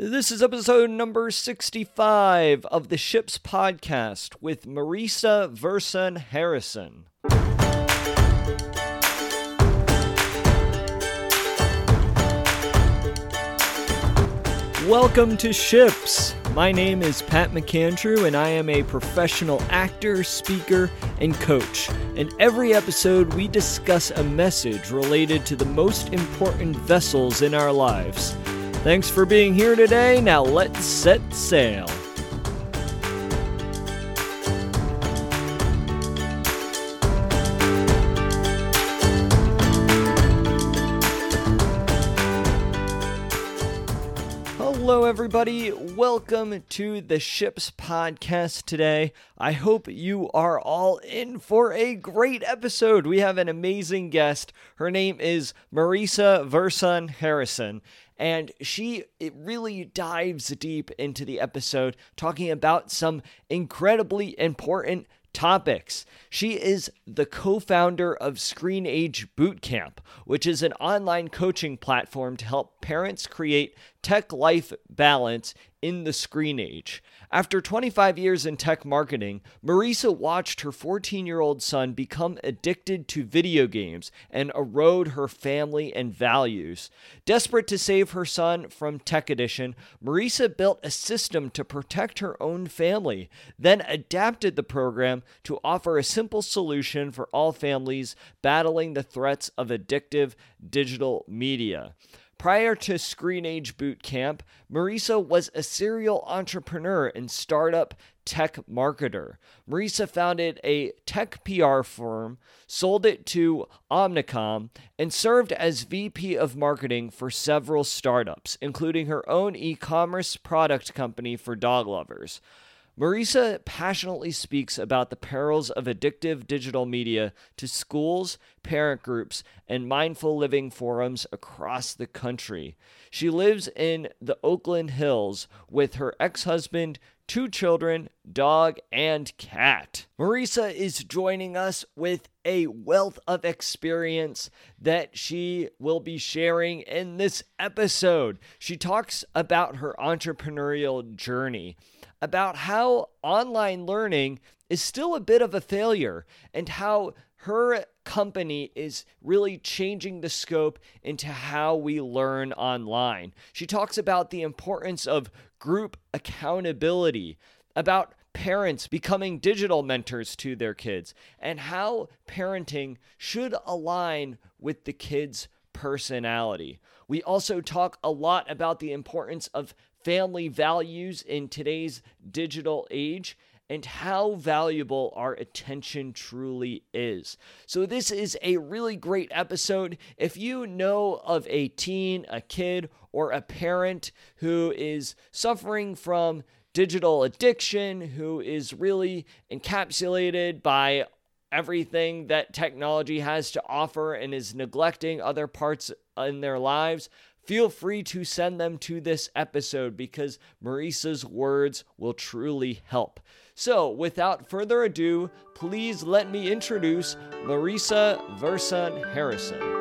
This is episode number 65 of the Ships Podcast with Marisa Verson Harrison. Welcome to Ships. My name is Pat McAndrew, and I am a professional actor, speaker, and coach. In every episode, we discuss a message related to the most important vessels in our lives. Thanks for being here today. Now let's set sail. Hello, everybody. Welcome to the Ships Podcast today. I hope you are all in for a great episode. We have an amazing guest. Her name is Marisa Verson Harrison, and she it really dives deep into the episode, talking about some incredibly important topics. She is the co founder of Screen Age Bootcamp, which is an online coaching platform to help parents create tech life balance in the screen age. After 25 years in tech marketing, Marisa watched her 14 year old son become addicted to video games and erode her family and values. Desperate to save her son from tech addiction, Marisa built a system to protect her own family, then adapted the program to offer a simple solution for all families battling the threats of addictive digital media. Prior to Screen Age Boot Camp, Marisa was a serial entrepreneur and startup tech marketer. Marisa founded a tech PR firm, sold it to Omnicom, and served as VP of marketing for several startups, including her own e commerce product company for dog lovers. Marisa passionately speaks about the perils of addictive digital media to schools, parent groups, and mindful living forums across the country. She lives in the Oakland Hills with her ex husband, two children, dog, and cat. Marisa is joining us with a wealth of experience that she will be sharing in this episode. She talks about her entrepreneurial journey about how online learning is still a bit of a failure and how her company is really changing the scope into how we learn online. She talks about the importance of group accountability, about parents becoming digital mentors to their kids, and how parenting should align with the kids' personality. We also talk a lot about the importance of family values in today's digital age and how valuable our attention truly is. So, this is a really great episode. If you know of a teen, a kid, or a parent who is suffering from digital addiction, who is really encapsulated by everything that technology has to offer and is neglecting other parts in their lives, feel free to send them to this episode because Marisa's words will truly help. So, without further ado, please let me introduce Marisa Verson Harrison.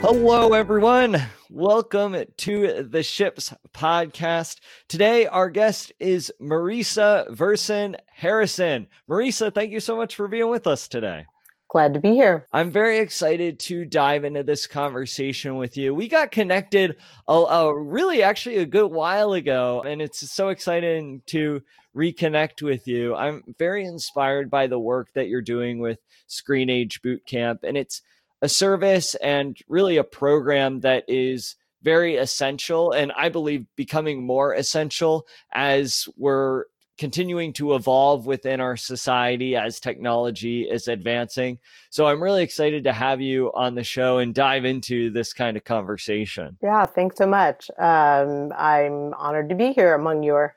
Hello, everyone. Welcome to the Ships podcast. Today, our guest is Marisa Verson Harrison. Marisa, thank you so much for being with us today. Glad to be here. I'm very excited to dive into this conversation with you. We got connected a, a really actually a good while ago, and it's so exciting to reconnect with you. I'm very inspired by the work that you're doing with Screen Age Bootcamp, and it's a service and really a program that is very essential and I believe becoming more essential as we're continuing to evolve within our society as technology is advancing. So I'm really excited to have you on the show and dive into this kind of conversation. Yeah, thanks so much. Um, I'm honored to be here among your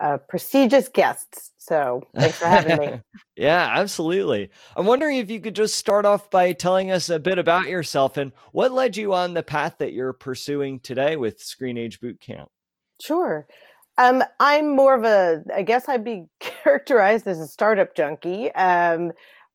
uh, prestigious guests. So thanks for having me. yeah, absolutely. I'm wondering if you could just start off by telling us a bit about yourself and what led you on the path that you're pursuing today with Screen Age Bootcamp. Sure. Um, I'm more of a, I guess I'd be characterized as a startup junkie. Um,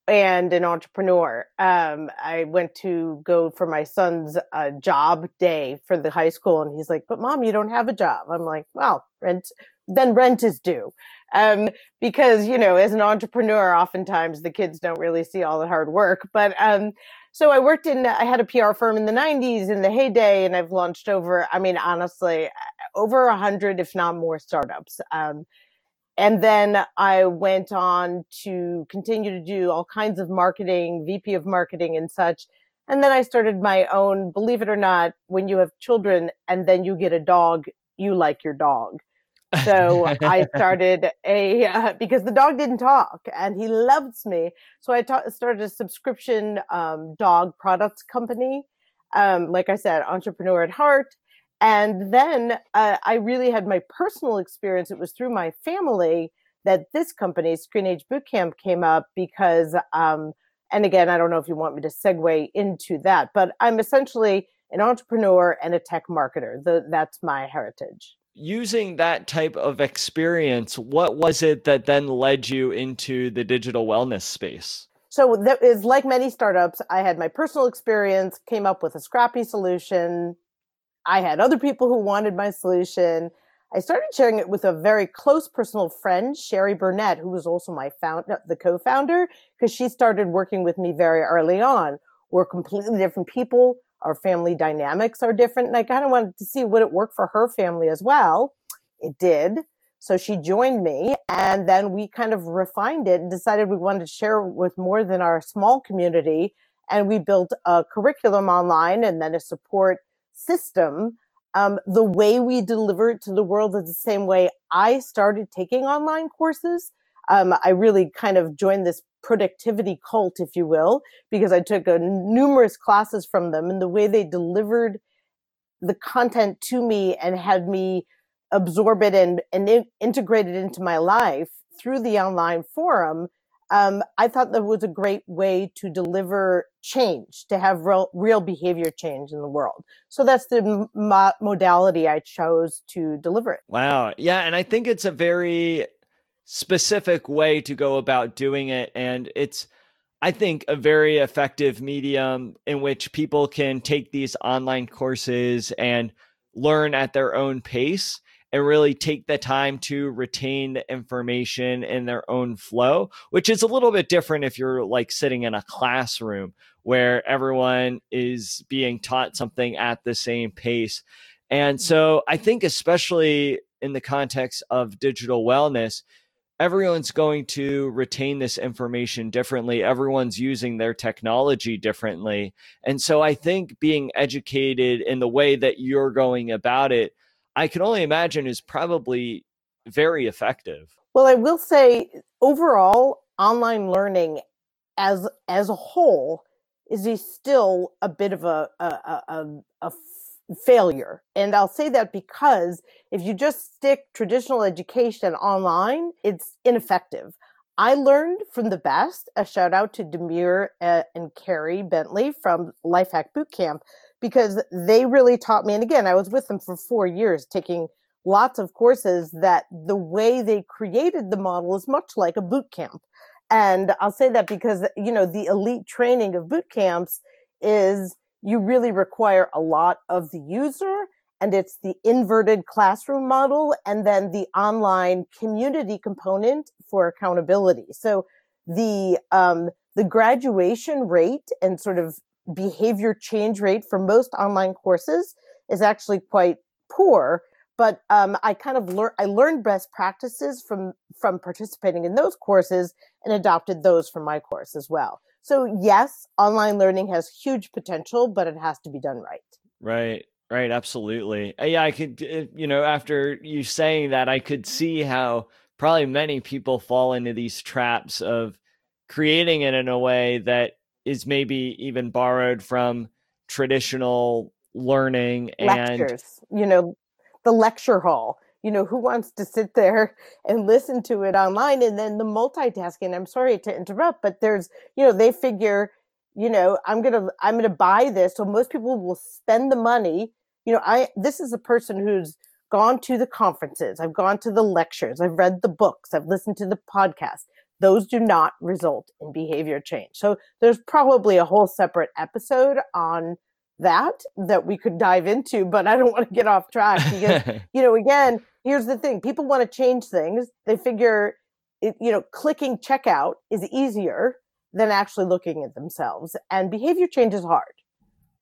and an entrepreneur. Um, I went to go for my son's uh, job day for the high school, and he's like, "But mom, you don't have a job." I'm like, "Well, rent then rent is due," um, because you know, as an entrepreneur, oftentimes the kids don't really see all the hard work. But um, so I worked in, I had a PR firm in the '90s in the heyday, and I've launched over, I mean, honestly, over a hundred, if not more, startups. Um, and then I went on to continue to do all kinds of marketing, VP of marketing and such. And then I started my own, believe it or not, when you have children and then you get a dog, you like your dog. So I started a, uh, because the dog didn't talk and he loves me. So I ta- started a subscription um, dog products company. Um, like I said, entrepreneur at heart. And then uh, I really had my personal experience. It was through my family that this company, Screen Age Bootcamp, came up because, um, and again, I don't know if you want me to segue into that, but I'm essentially an entrepreneur and a tech marketer. The, that's my heritage. Using that type of experience, what was it that then led you into the digital wellness space? So that is like many startups. I had my personal experience, came up with a scrappy solution, I had other people who wanted my solution. I started sharing it with a very close personal friend, Sherry Burnett, who was also my found, the co-founder, because she started working with me very early on. We're completely different people. Our family dynamics are different. And I kind of wanted to see would it work for her family as well. It did. So she joined me and then we kind of refined it and decided we wanted to share with more than our small community. And we built a curriculum online and then a support system, um, the way we deliver it to the world is the same way I started taking online courses. Um, I really kind of joined this productivity cult, if you will, because I took a, numerous classes from them and the way they delivered the content to me and had me absorb it and, and in, integrate it into my life through the online forum um, I thought that was a great way to deliver change, to have real, real behavior change in the world. So that's the mo- modality I chose to deliver it. Wow. Yeah. And I think it's a very specific way to go about doing it. And it's, I think, a very effective medium in which people can take these online courses and learn at their own pace and really take the time to retain the information in their own flow, which is a little bit different if you're like sitting in a classroom where everyone is being taught something at the same pace. And mm-hmm. so I think, especially in the context of digital wellness, everyone's going to retain this information differently. Everyone's using their technology differently. And so I think being educated in the way that you're going about it I can only imagine is probably very effective. Well, I will say overall, online learning as as a whole is still a bit of a a, a, a failure. And I'll say that because if you just stick traditional education online, it's ineffective. I learned from the best. A shout out to Demir uh, and Carrie Bentley from Lifehack Bootcamp because they really taught me. And again, I was with them for four years taking lots of courses that the way they created the model is much like a boot camp. And I'll say that because, you know, the elite training of boot camps is you really require a lot of the user and it's the inverted classroom model and then the online community component for accountability. So the, um, the graduation rate and sort of behavior change rate for most online courses is actually quite poor. But um, I kind of learned I learned best practices from from participating in those courses and adopted those for my course as well. So yes, online learning has huge potential, but it has to be done right. Right. Right, absolutely. Uh, yeah, I could, uh, you know, after you saying that, I could see how probably many people fall into these traps of creating it in a way that is maybe even borrowed from traditional learning and lectures. You know, the lecture hall. You know, who wants to sit there and listen to it online and then the multitasking? I'm sorry to interrupt, but there's, you know, they figure, you know, I'm to, I'm to buy this. So most people will spend the money. You know, I, this is a person who's gone to the conferences. I've gone to the lectures. I've read the books. I've listened to the podcast those do not result in behavior change. So there's probably a whole separate episode on that that we could dive into, but I don't want to get off track because, you know, again, here's the thing people want to change things. They figure, it, you know, clicking checkout is easier than actually looking at themselves. And behavior change is hard.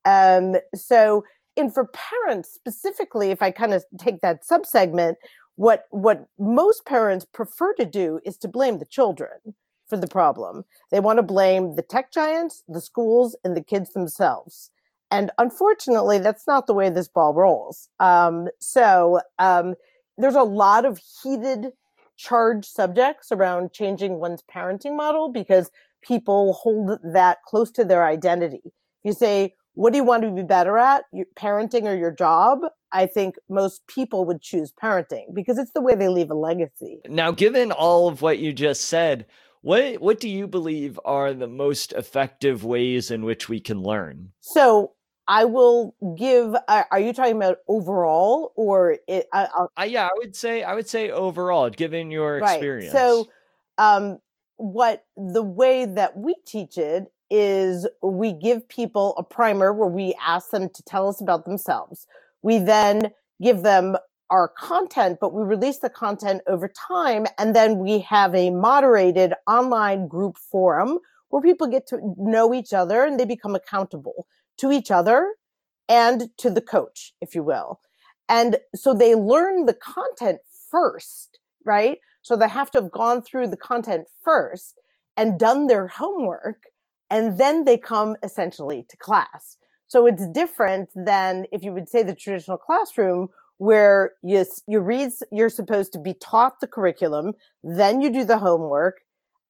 Um, so, and for parents specifically, if I kind of take that subsegment, what what most parents prefer to do is to blame the children for the problem. They want to blame the tech giants, the schools, and the kids themselves. And unfortunately, that's not the way this ball rolls. Um, so um, there's a lot of heated, charged subjects around changing one's parenting model because people hold that close to their identity. You say, what do you want to be better at, your parenting or your job? I think most people would choose parenting because it's the way they leave a legacy. Now, given all of what you just said, what what do you believe are the most effective ways in which we can learn? So, I will give. Uh, are you talking about overall or it? I, uh, yeah, I would say I would say overall, given your right. experience. So, um, what the way that we teach it is we give people a primer where we ask them to tell us about themselves. We then give them our content, but we release the content over time. And then we have a moderated online group forum where people get to know each other and they become accountable to each other and to the coach, if you will. And so they learn the content first, right? So they have to have gone through the content first and done their homework. And then they come essentially to class. So it's different than if you would say the traditional classroom where you, you read, you're supposed to be taught the curriculum, then you do the homework,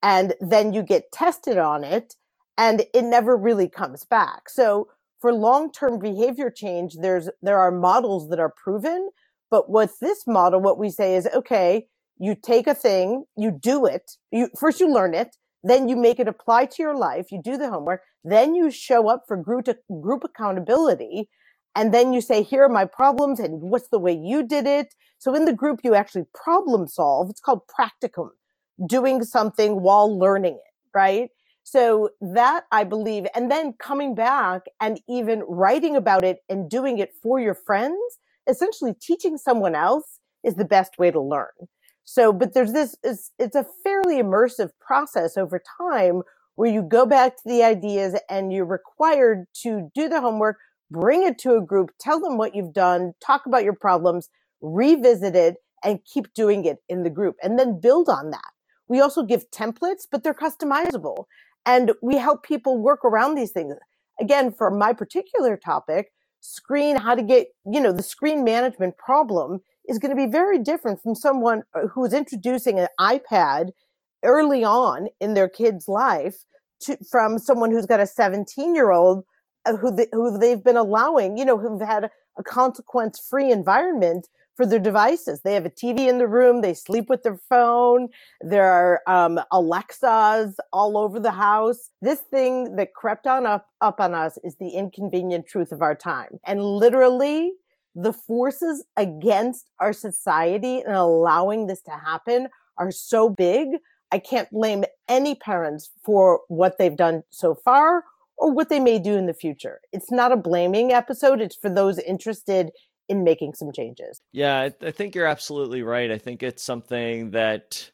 and then you get tested on it, and it never really comes back. So for long-term behavior change, there's, there are models that are proven, but with this model, what we say is, okay, you take a thing, you do it, you, first you learn it, then you make it apply to your life, you do the homework, then you show up for group, group accountability, and then you say, here are my problems and what's the way you did it. So in the group, you actually problem solve. It's called practicum, doing something while learning it, right? So that I believe, and then coming back and even writing about it and doing it for your friends, essentially teaching someone else is the best way to learn. So, but there's this, it's, it's a fairly immersive process over time where you go back to the ideas and you're required to do the homework, bring it to a group, tell them what you've done, talk about your problems, revisit it, and keep doing it in the group and then build on that. We also give templates, but they're customizable and we help people work around these things. Again, for my particular topic, screen, how to get, you know, the screen management problem is going to be very different from someone uh, who's introducing an iPad early on in their kid's life to, from someone who's got a 17 year old uh, who, they, who they've been allowing, you know, who've had a consequence free environment for their devices. They have a TV in the room. They sleep with their phone. There are um, Alexas all over the house. This thing that crept on up, up on us is the inconvenient truth of our time. And literally the forces against our society and allowing this to happen are so big. I can't blame any parents for what they've done so far or what they may do in the future. It's not a blaming episode. It's for those interested in making some changes. Yeah, I think you're absolutely right. I think it's something that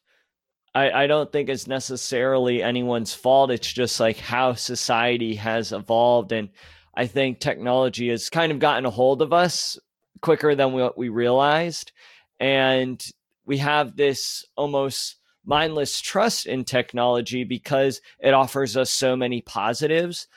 I, I don't think is necessarily anyone's fault. It's just like how society has evolved. And I think technology has kind of gotten a hold of us quicker than what we realized. And we have this almost mindless trust in technology because it offers us so many positives.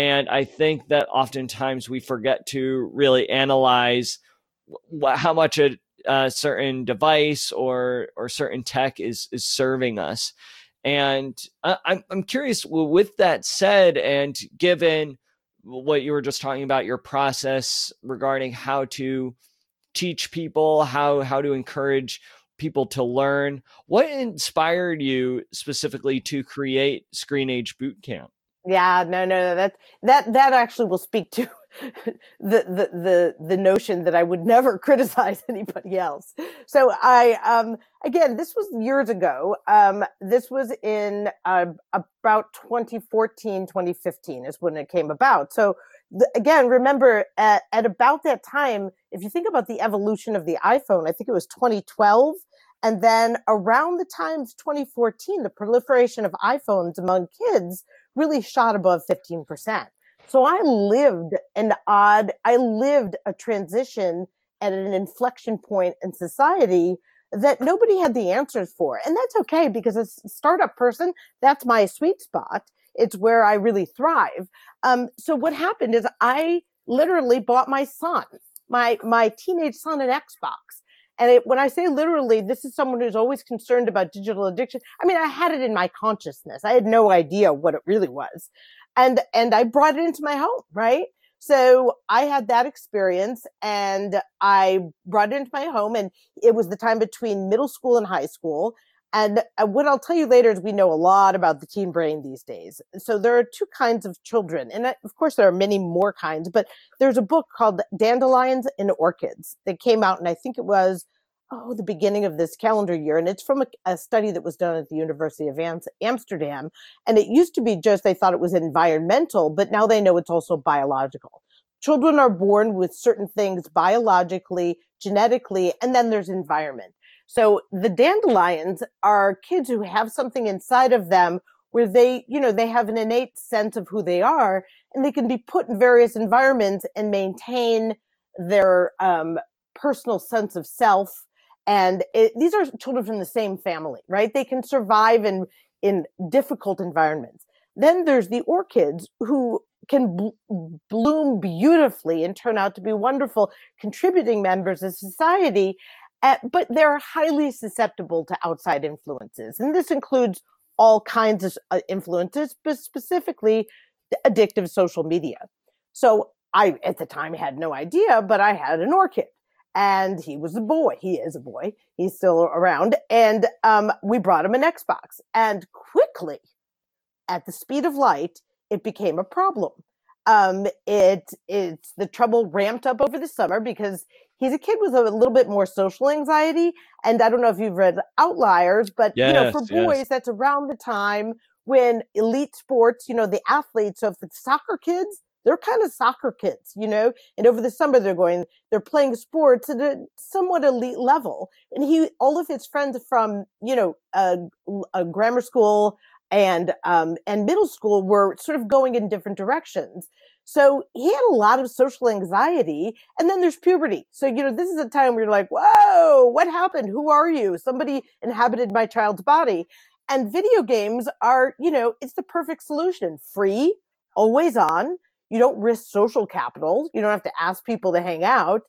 And I think that oftentimes we forget to really analyze wh- how much a, a, certain device or or certain tech is is serving us. And I, I'm I'm curious. With that said, and given what you were just talking about, your process regarding how to teach people, how how to encourage people to learn, what inspired you specifically to create Screen Age Bootcamp? Yeah, no, no, no. That that that actually will speak to the, the the the notion that I would never criticize anybody else. So I um again this was years ago. Um this was in uh, about 2014 2015 is when it came about. So again remember at, at about that time if you think about the evolution of the iPhone I think it was 2012 and then around the time of 2014 the proliferation of iPhones among kids really shot above 15%. So I lived an odd, I lived a transition at an inflection point in society that nobody had the answers for. And that's okay because as a startup person, that's my sweet spot. It's where I really thrive. Um, so what happened is I literally bought my son, my, my teenage son an Xbox. And it, when I say literally, this is someone who's always concerned about digital addiction. I mean, I had it in my consciousness. I had no idea what it really was and and I brought it into my home, right? So I had that experience and I brought it into my home and it was the time between middle school and high school. And uh, what I'll tell you later is we know a lot about the teen brain these days. So there are two kinds of children. And uh, of course, there are many more kinds, but there's a book called Dandelions and Orchids that came out. And I think it was oh, the beginning of this calendar year. And it's from a, a study that was done at the University of Amsterdam. And it used to be just they thought it was environmental, but now they know it's also biological. Children are born with certain things biologically, genetically, and then there's environment. So the dandelions are kids who have something inside of them where they, you know, they have an innate sense of who they are and they can be put in various environments and maintain their um, personal sense of self and it, these are children from the same family, right? They can survive in, in difficult environments. Then there's the orchids who can bl- bloom beautifully and turn out to be wonderful contributing members of society, but they're highly susceptible to outside influences. And this includes all kinds of uh, influences, but specifically addictive social media. So I, at the time, had no idea, but I had an orchid and he was a boy. He is a boy. He's still around. And um, we brought him an Xbox. And quickly, at the speed of light, it became a problem. Um, it it's the trouble ramped up over the summer because he's a kid with a little bit more social anxiety. And I don't know if you've read Outliers, but yes, you know, for boys, yes. that's around the time when elite sports, you know, the athletes. So if it's soccer kids, they're kind of soccer kids, you know, and over the summer they're going, they're playing sports at a somewhat elite level. And he, all of his friends from, you know, a, a grammar school and, um, and middle school were sort of going in different directions. So he had a lot of social anxiety. And then there's puberty. So, you know, this is a time where you're like, whoa, what happened? Who are you? Somebody inhabited my child's body. And video games are, you know, it's the perfect solution. Free, always on you don't risk social capital. You don't have to ask people to hang out.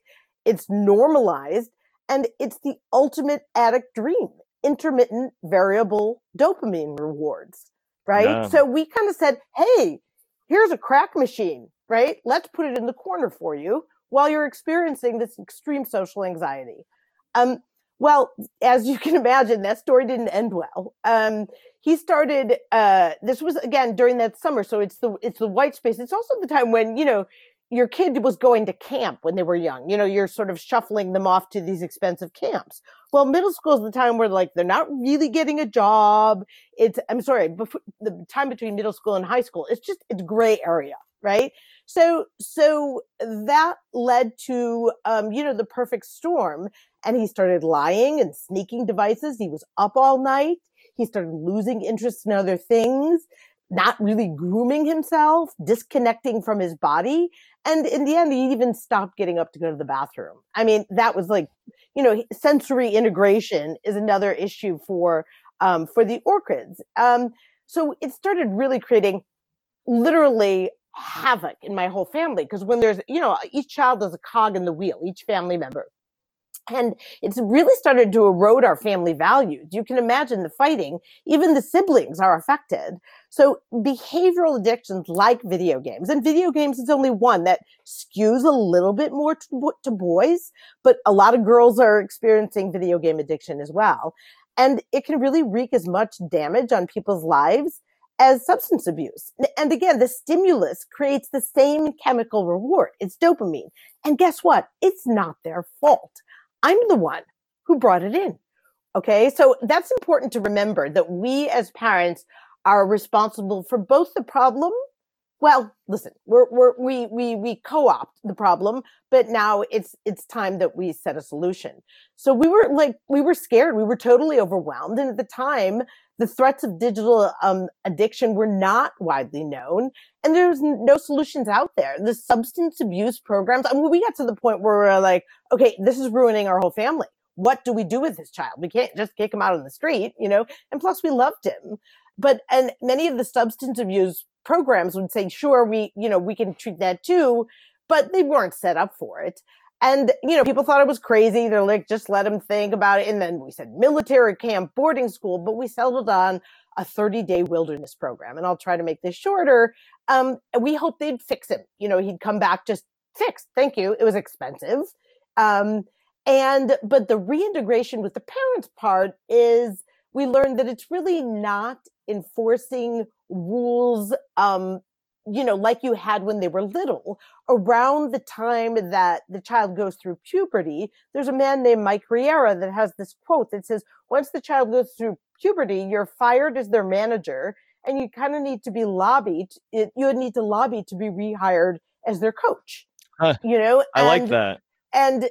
It's normalized and it's the ultimate addict dream. Intermittent variable dopamine rewards, right? Yeah. So we kind of said, Hey, here's a crack machine, right? Let's put it in the corner for you while you're experiencing this extreme social anxiety. Um, well, as you can imagine, that story didn't end well. Um, he started. Uh, this was again during that summer, so it's the it's the white space. It's also the time when you know your kid was going to camp when they were young. You know, you're sort of shuffling them off to these expensive camps. Well, middle school is the time where like they're not really getting a job. It's I'm sorry, before, the time between middle school and high school. It's just it's gray area, right? So so that led to um, you know the perfect storm, and he started lying and sneaking devices. He was up all night. He started losing interest in other things, not really grooming himself, disconnecting from his body. And in the end, he even stopped getting up to go to the bathroom. I mean, that was like, you know, sensory integration is another issue for, um, for the orchids. Um, so it started really creating literally havoc in my whole family. Cause when there's, you know, each child is a cog in the wheel, each family member. And it's really started to erode our family values. You can imagine the fighting. Even the siblings are affected. So behavioral addictions like video games, and video games is only one that skews a little bit more to, to boys, but a lot of girls are experiencing video game addiction as well. And it can really wreak as much damage on people's lives as substance abuse. And again, the stimulus creates the same chemical reward. It's dopamine. And guess what? It's not their fault. I'm the one who brought it in. Okay. So that's important to remember that we as parents are responsible for both the problem well, listen, we're, we're, we, we, we co-opt the problem, but now it's, it's time that we set a solution. So we were like, we were scared. We were totally overwhelmed. And at the time, the threats of digital um, addiction were not widely known and there was no solutions out there. The substance abuse programs, I mean, we got to the point where we we're like, okay, this is ruining our whole family. What do we do with this child? We can't just kick him out on the street, you know? And plus we loved him. But, and many of the substance abuse programs would say, sure, we, you know, we can treat that too, but they weren't set up for it. And, you know, people thought it was crazy. They're like, just let them think about it. And then we said military camp, boarding school, but we settled on a 30 day wilderness program. And I'll try to make this shorter. Um, we hoped they'd fix him. You know, he'd come back just fixed. Thank you. It was expensive. Um, and, but the reintegration with the parents part is we learned that it's really not enforcing rules, um, you know, like you had when they were little. Around the time that the child goes through puberty, there's a man named Mike Riera that has this quote that says, once the child goes through puberty, you're fired as their manager and you kind of need to be lobbied. It, you need to lobby to be rehired as their coach. Huh. You know, I like that. And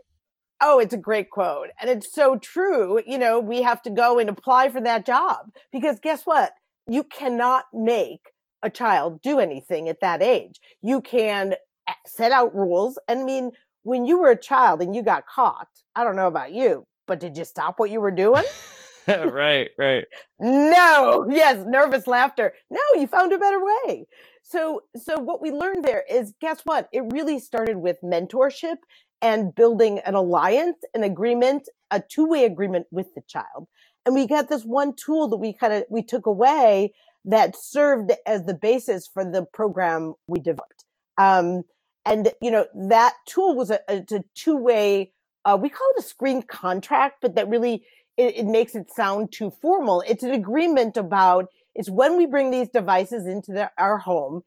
Oh, it's a great quote. And it's so true. You know, we have to go and apply for that job because guess what? You cannot make a child do anything at that age. You can eh, set out rules. And I mean, when you were a child and you got caught, I don't know about you, but did you stop what you were doing? right, right. No, yes, nervous laughter. No, you found a better way. So, so what we learned there is guess what? It really started with mentorship and building an alliance, an agreement, a two-way agreement with the child. And we got this one tool that we kind of, we took away that served as the basis for the program we developed. Um, and, you know, that tool was a, a, a two-way, uh, we call it a screen contract, but that really, it, it makes it sound too formal. It's an agreement about, it's when we bring these devices into the, our home,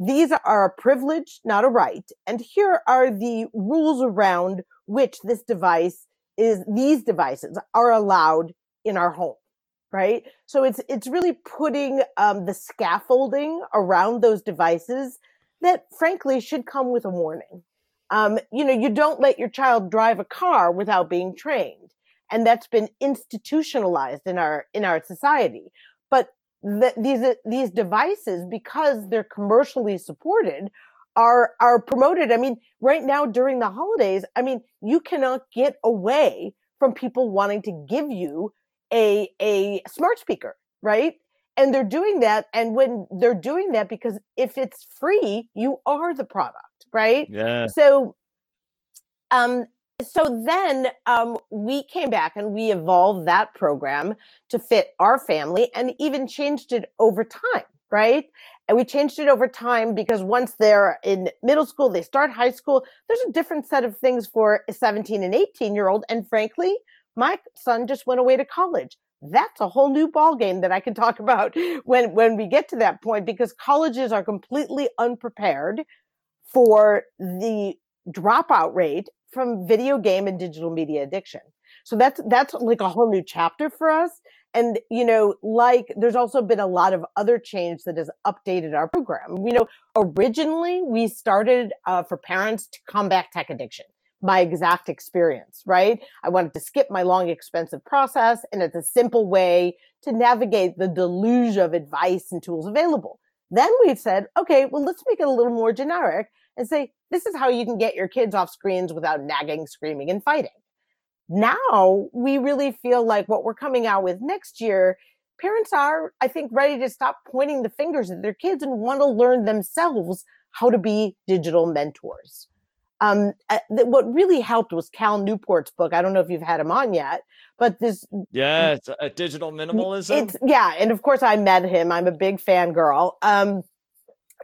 these are a privilege, not a right. And here are the rules around which this device is, these devices are allowed in our home. Right. So it's, it's really putting, um, the scaffolding around those devices that frankly should come with a warning. Um, you know, you don't let your child drive a car without being trained. And that's been institutionalized in our, in our society. But these these devices because they're commercially supported are are promoted i mean right now during the holidays i mean you cannot get away from people wanting to give you a a smart speaker right and they're doing that and when they're doing that because if it's free you are the product right yeah so um so then um, we came back and we evolved that program to fit our family and even changed it over time, right? And we changed it over time because once they're in middle school, they start high school, there's a different set of things for a 17 and 18 year old. And frankly, my son just went away to college. That's a whole new ball game that I can talk about when, when we get to that point because colleges are completely unprepared for the dropout rate from video game and digital media addiction. So that's, that's like a whole new chapter for us. And, you know, like there's also been a lot of other change that has updated our program. You know, originally we started uh, for parents to combat tech addiction. My exact experience, right? I wanted to skip my long, expensive process and it's a simple way to navigate the deluge of advice and tools available. Then we've said, okay, well, let's make it a little more generic and say, this is how you can get your kids off screens without nagging, screaming, and fighting. Now we really feel like what we're coming out with next year, parents are, I think, ready to stop pointing the fingers at their kids and want to learn themselves how to be digital mentors. Um, uh, what really helped was Cal Newport's book. I don't know if you've had him on yet, but this. Yeah, it's a digital minimalism. It's, yeah. And of course I met him. I'm a big fan girl. Um,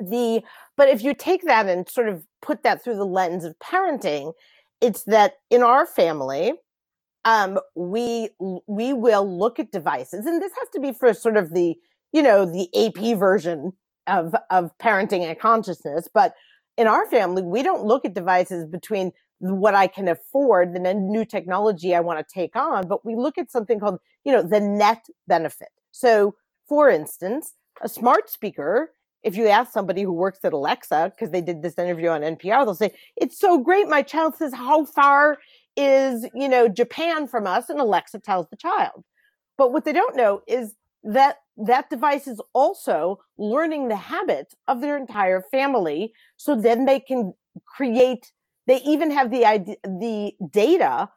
the but if you take that and sort of put that through the lens of parenting it's that in our family um, we we will look at devices and this has to be for sort of the you know, the AP version of, of parenting and consciousness. But in our family, we don't look at devices between what I can afford, and the new technology I want to take on, but we look at something called, you know, the net benefit. So, for instance, a smart speaker, if you ask somebody who works at Alexa, because they did this interview on NPR, they'll say, it's so great. My child says, how far is, you know, Japan from us? And Alexa tells the child. But what they don't know is that that device is also learning the habits of their entire family. So then they can create, they even have the the data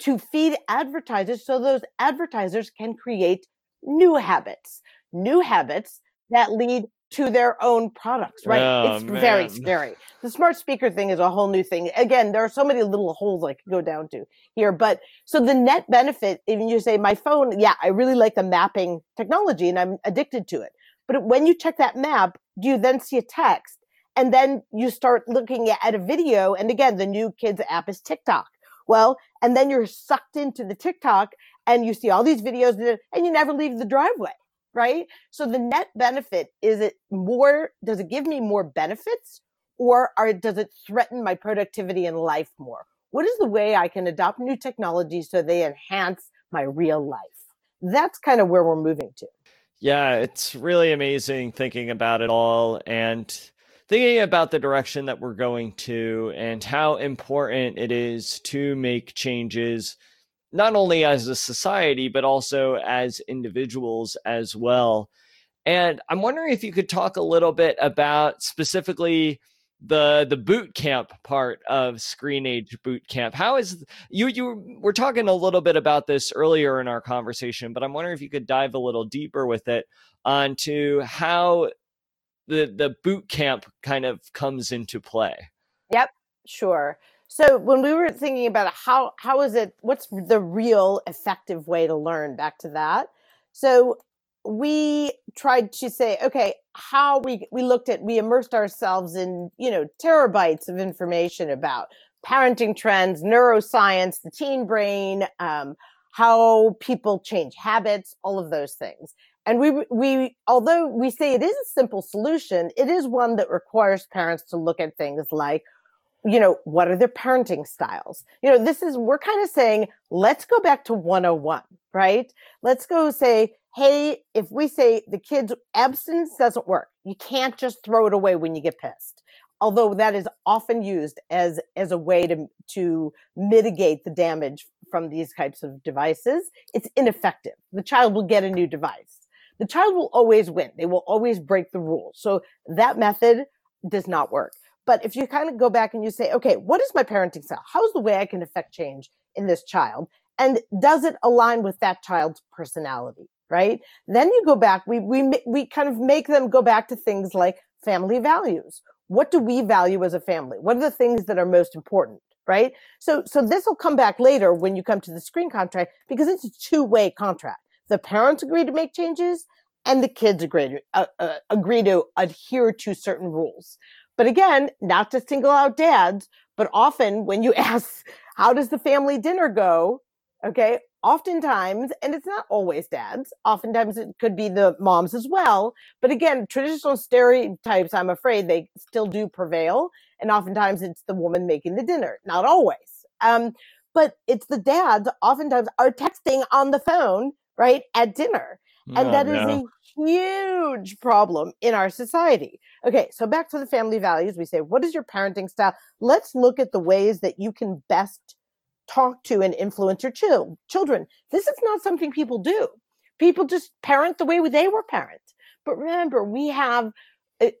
to feed advertisers so those advertisers can create new habits, new habits that lead to their own products, right? Oh, it's man. very scary. The smart speaker thing is a whole new thing. Again, there are so many little holes I could go down to here, but so the net benefit, even you say my phone, yeah, I really like the mapping technology and I'm addicted to it. But when you check that map, do you then see a text? And then you start looking at a video. And again, the new kids app is TikTok. Well, and then you're sucked into the TikTok and you see all these videos and you never leave the driveway right? So the net benefit is it more, does it give me more benefits or are, does it threaten my productivity in life more? What is the way I can adopt new technology so they enhance my real life? That's kind of where we're moving to. Yeah, it's really amazing thinking about it all and thinking about the direction that we're going to and how important it is to make changes not only as a society, but also as individuals as well. And I'm wondering if you could talk a little bit about specifically the the boot camp part of screen age boot camp. How is you you were talking a little bit about this earlier in our conversation but i'm wondering if you could dive a little deeper with it onto how the the boot camp kind of comes into play. Yep sure so when we were thinking about how how is it what's the real effective way to learn back to that. So we tried to say okay how we we looked at we immersed ourselves in you know terabytes of information about parenting trends neuroscience the teen brain um, how people change habits all of those things and we we although we say it is a simple solution it is one that requires parents to look at things like you know, what are their parenting styles? You know, this is, we're kind of saying, let's go back to 101, right? Let's go say, hey, if we say the kids abstinence doesn't work, you can't just throw it away when you get pissed. Although that is often used as, as a way to, to mitigate the damage from these types of devices, it's ineffective. The child will get a new device. The child will always win. They will always break the rules. So that method does not work. But if you kind of go back and you say, okay, what is my parenting style? How's the way I can affect change in this child? And does it align with that child's personality? Right. Then you go back, we, we, we kind of make them go back to things like family values. What do we value as a family? What are the things that are most important? Right. So, so this will come back later when you come to the screen contract because it's a two way contract. The parents agree to make changes and the kids agree to, uh, uh, agree to adhere to certain rules. But again, not to single out dads, but often when you ask, how does the family dinner go? Okay. Oftentimes, and it's not always dads, oftentimes it could be the moms as well. But again, traditional stereotypes, I'm afraid they still do prevail. And oftentimes it's the woman making the dinner, not always. Um, but it's the dads oftentimes are texting on the phone, right, at dinner. And oh, that is no. a huge problem in our society. Okay, so back to the family values. We say, what is your parenting style? Let's look at the ways that you can best talk to and influence your chil- children. This is not something people do. People just parent the way they were parent. But remember, we have,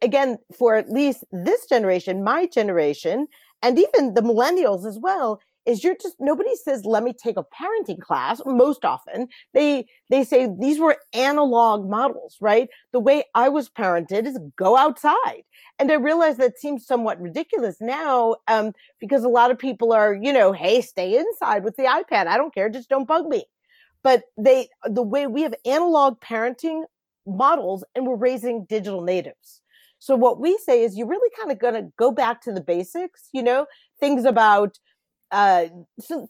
again, for at least this generation, my generation, and even the millennials as well, is you're just nobody says let me take a parenting class. Most often they they say these were analog models right? The way i was parented is go outside. And i realize that seems somewhat ridiculous now um, because a lot of people are you know hey stay inside with the ipad. I don't care. Just don't bug me. But they the way we have analog parenting models and we're raising digital natives. So what we say is you're really kind of going to go back to the basics you know? Things about uh,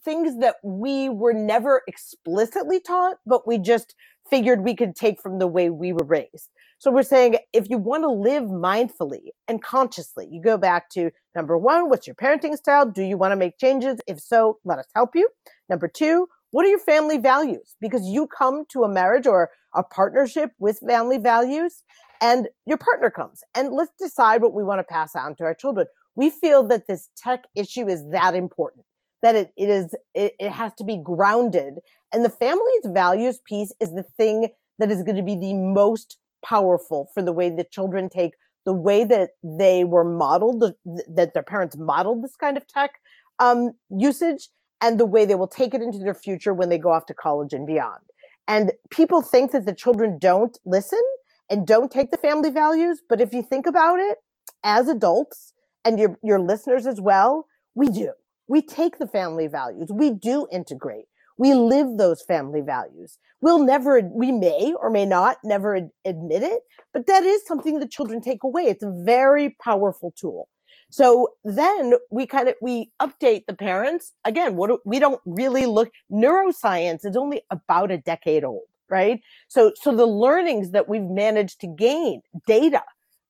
things that we were never explicitly taught, but we just figured we could take from the way we were raised. So we're saying if you want to live mindfully and consciously, you go back to number one, what's your parenting style? Do you want to make changes? If so, let us help you. Number two, what are your family values? Because you come to a marriage or a partnership with family values and your partner comes and let's decide what we want to pass on to our children. We feel that this tech issue is that important that it, it is, it, it has to be grounded and the family's values piece is the thing that is going to be the most powerful for the way that children take the way that they were modeled, that their parents modeled this kind of tech um, usage, and the way they will take it into their future when they go off to college and beyond. And people think that the children don't listen and don't take the family values, but if you think about it, as adults and your your listeners as well, we do. We take the family values. We do integrate. We live those family values. We'll never, we may or may not never ad- admit it, but that is something the children take away. It's a very powerful tool. So then we kind of, we update the parents. Again, what we don't really look, neuroscience is only about a decade old, right? So, so the learnings that we've managed to gain, data,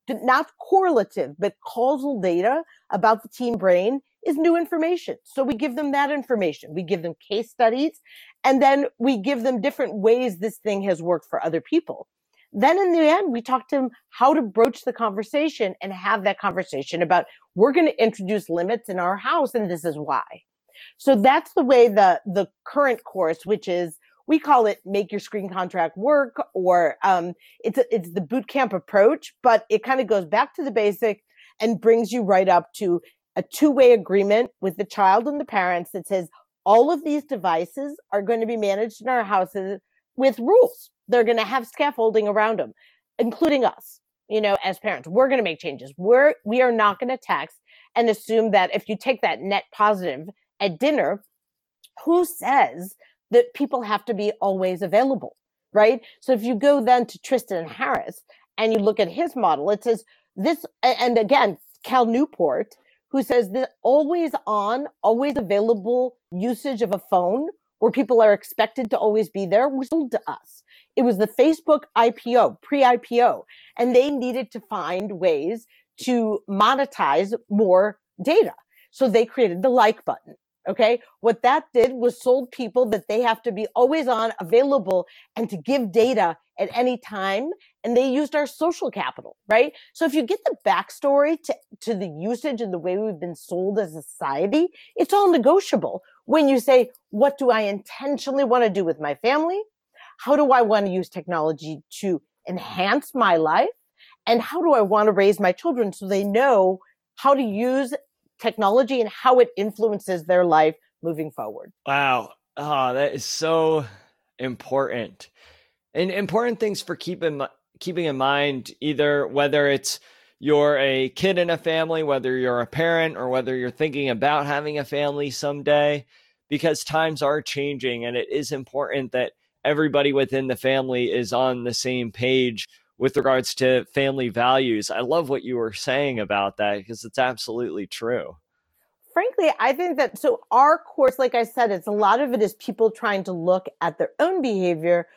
not correlative, but causal data about the teen brain is new information. So we give them that information. We give them case studies and then we give them different ways this thing has worked for other people. Then in the end, we talk to them how to broach the conversation and have that conversation about we're going to introduce limits in our house and this is why. So that's the way the, the current course, which is we call it make your screen contract work or um, it's a, it's the boot camp approach, but it kind of goes back to the basic and brings you right up to a two-way agreement with the child and the parents that says all of these devices are going to be managed in our houses with rules. They're going to have scaffolding around them, including us, you know, as parents. We're going to make changes. We're, we are not going to text and assume that if you take that net positive at dinner, who says that people have to be always available? Right. So if you go then to Tristan Harris and you look at his model, it says this, and again, Cal Newport who says that always on, always available usage of a phone where people are expected to always be there was sold to us. It was the Facebook IPO, pre-IPO, and they needed to find ways to monetize more data. So they created the like button. Okay. What that did was sold people that they have to be always on, available, and to give data at any time. And they used our social capital, right? So if you get the backstory to, to the usage and the way we've been sold as a society, it's all negotiable. When you say, what do I intentionally want to do with my family? How do I want to use technology to enhance my life? And how do I want to raise my children so they know how to use technology and how it influences their life moving forward. Wow. Oh, that is so important. And important things for keeping keeping in mind either whether it's you're a kid in a family, whether you're a parent or whether you're thinking about having a family someday because times are changing and it is important that everybody within the family is on the same page with regards to family values. I love what you were saying about that because it's absolutely true. Frankly, I think that so our course, like I said, it's a lot of it is people trying to look at their own behavior.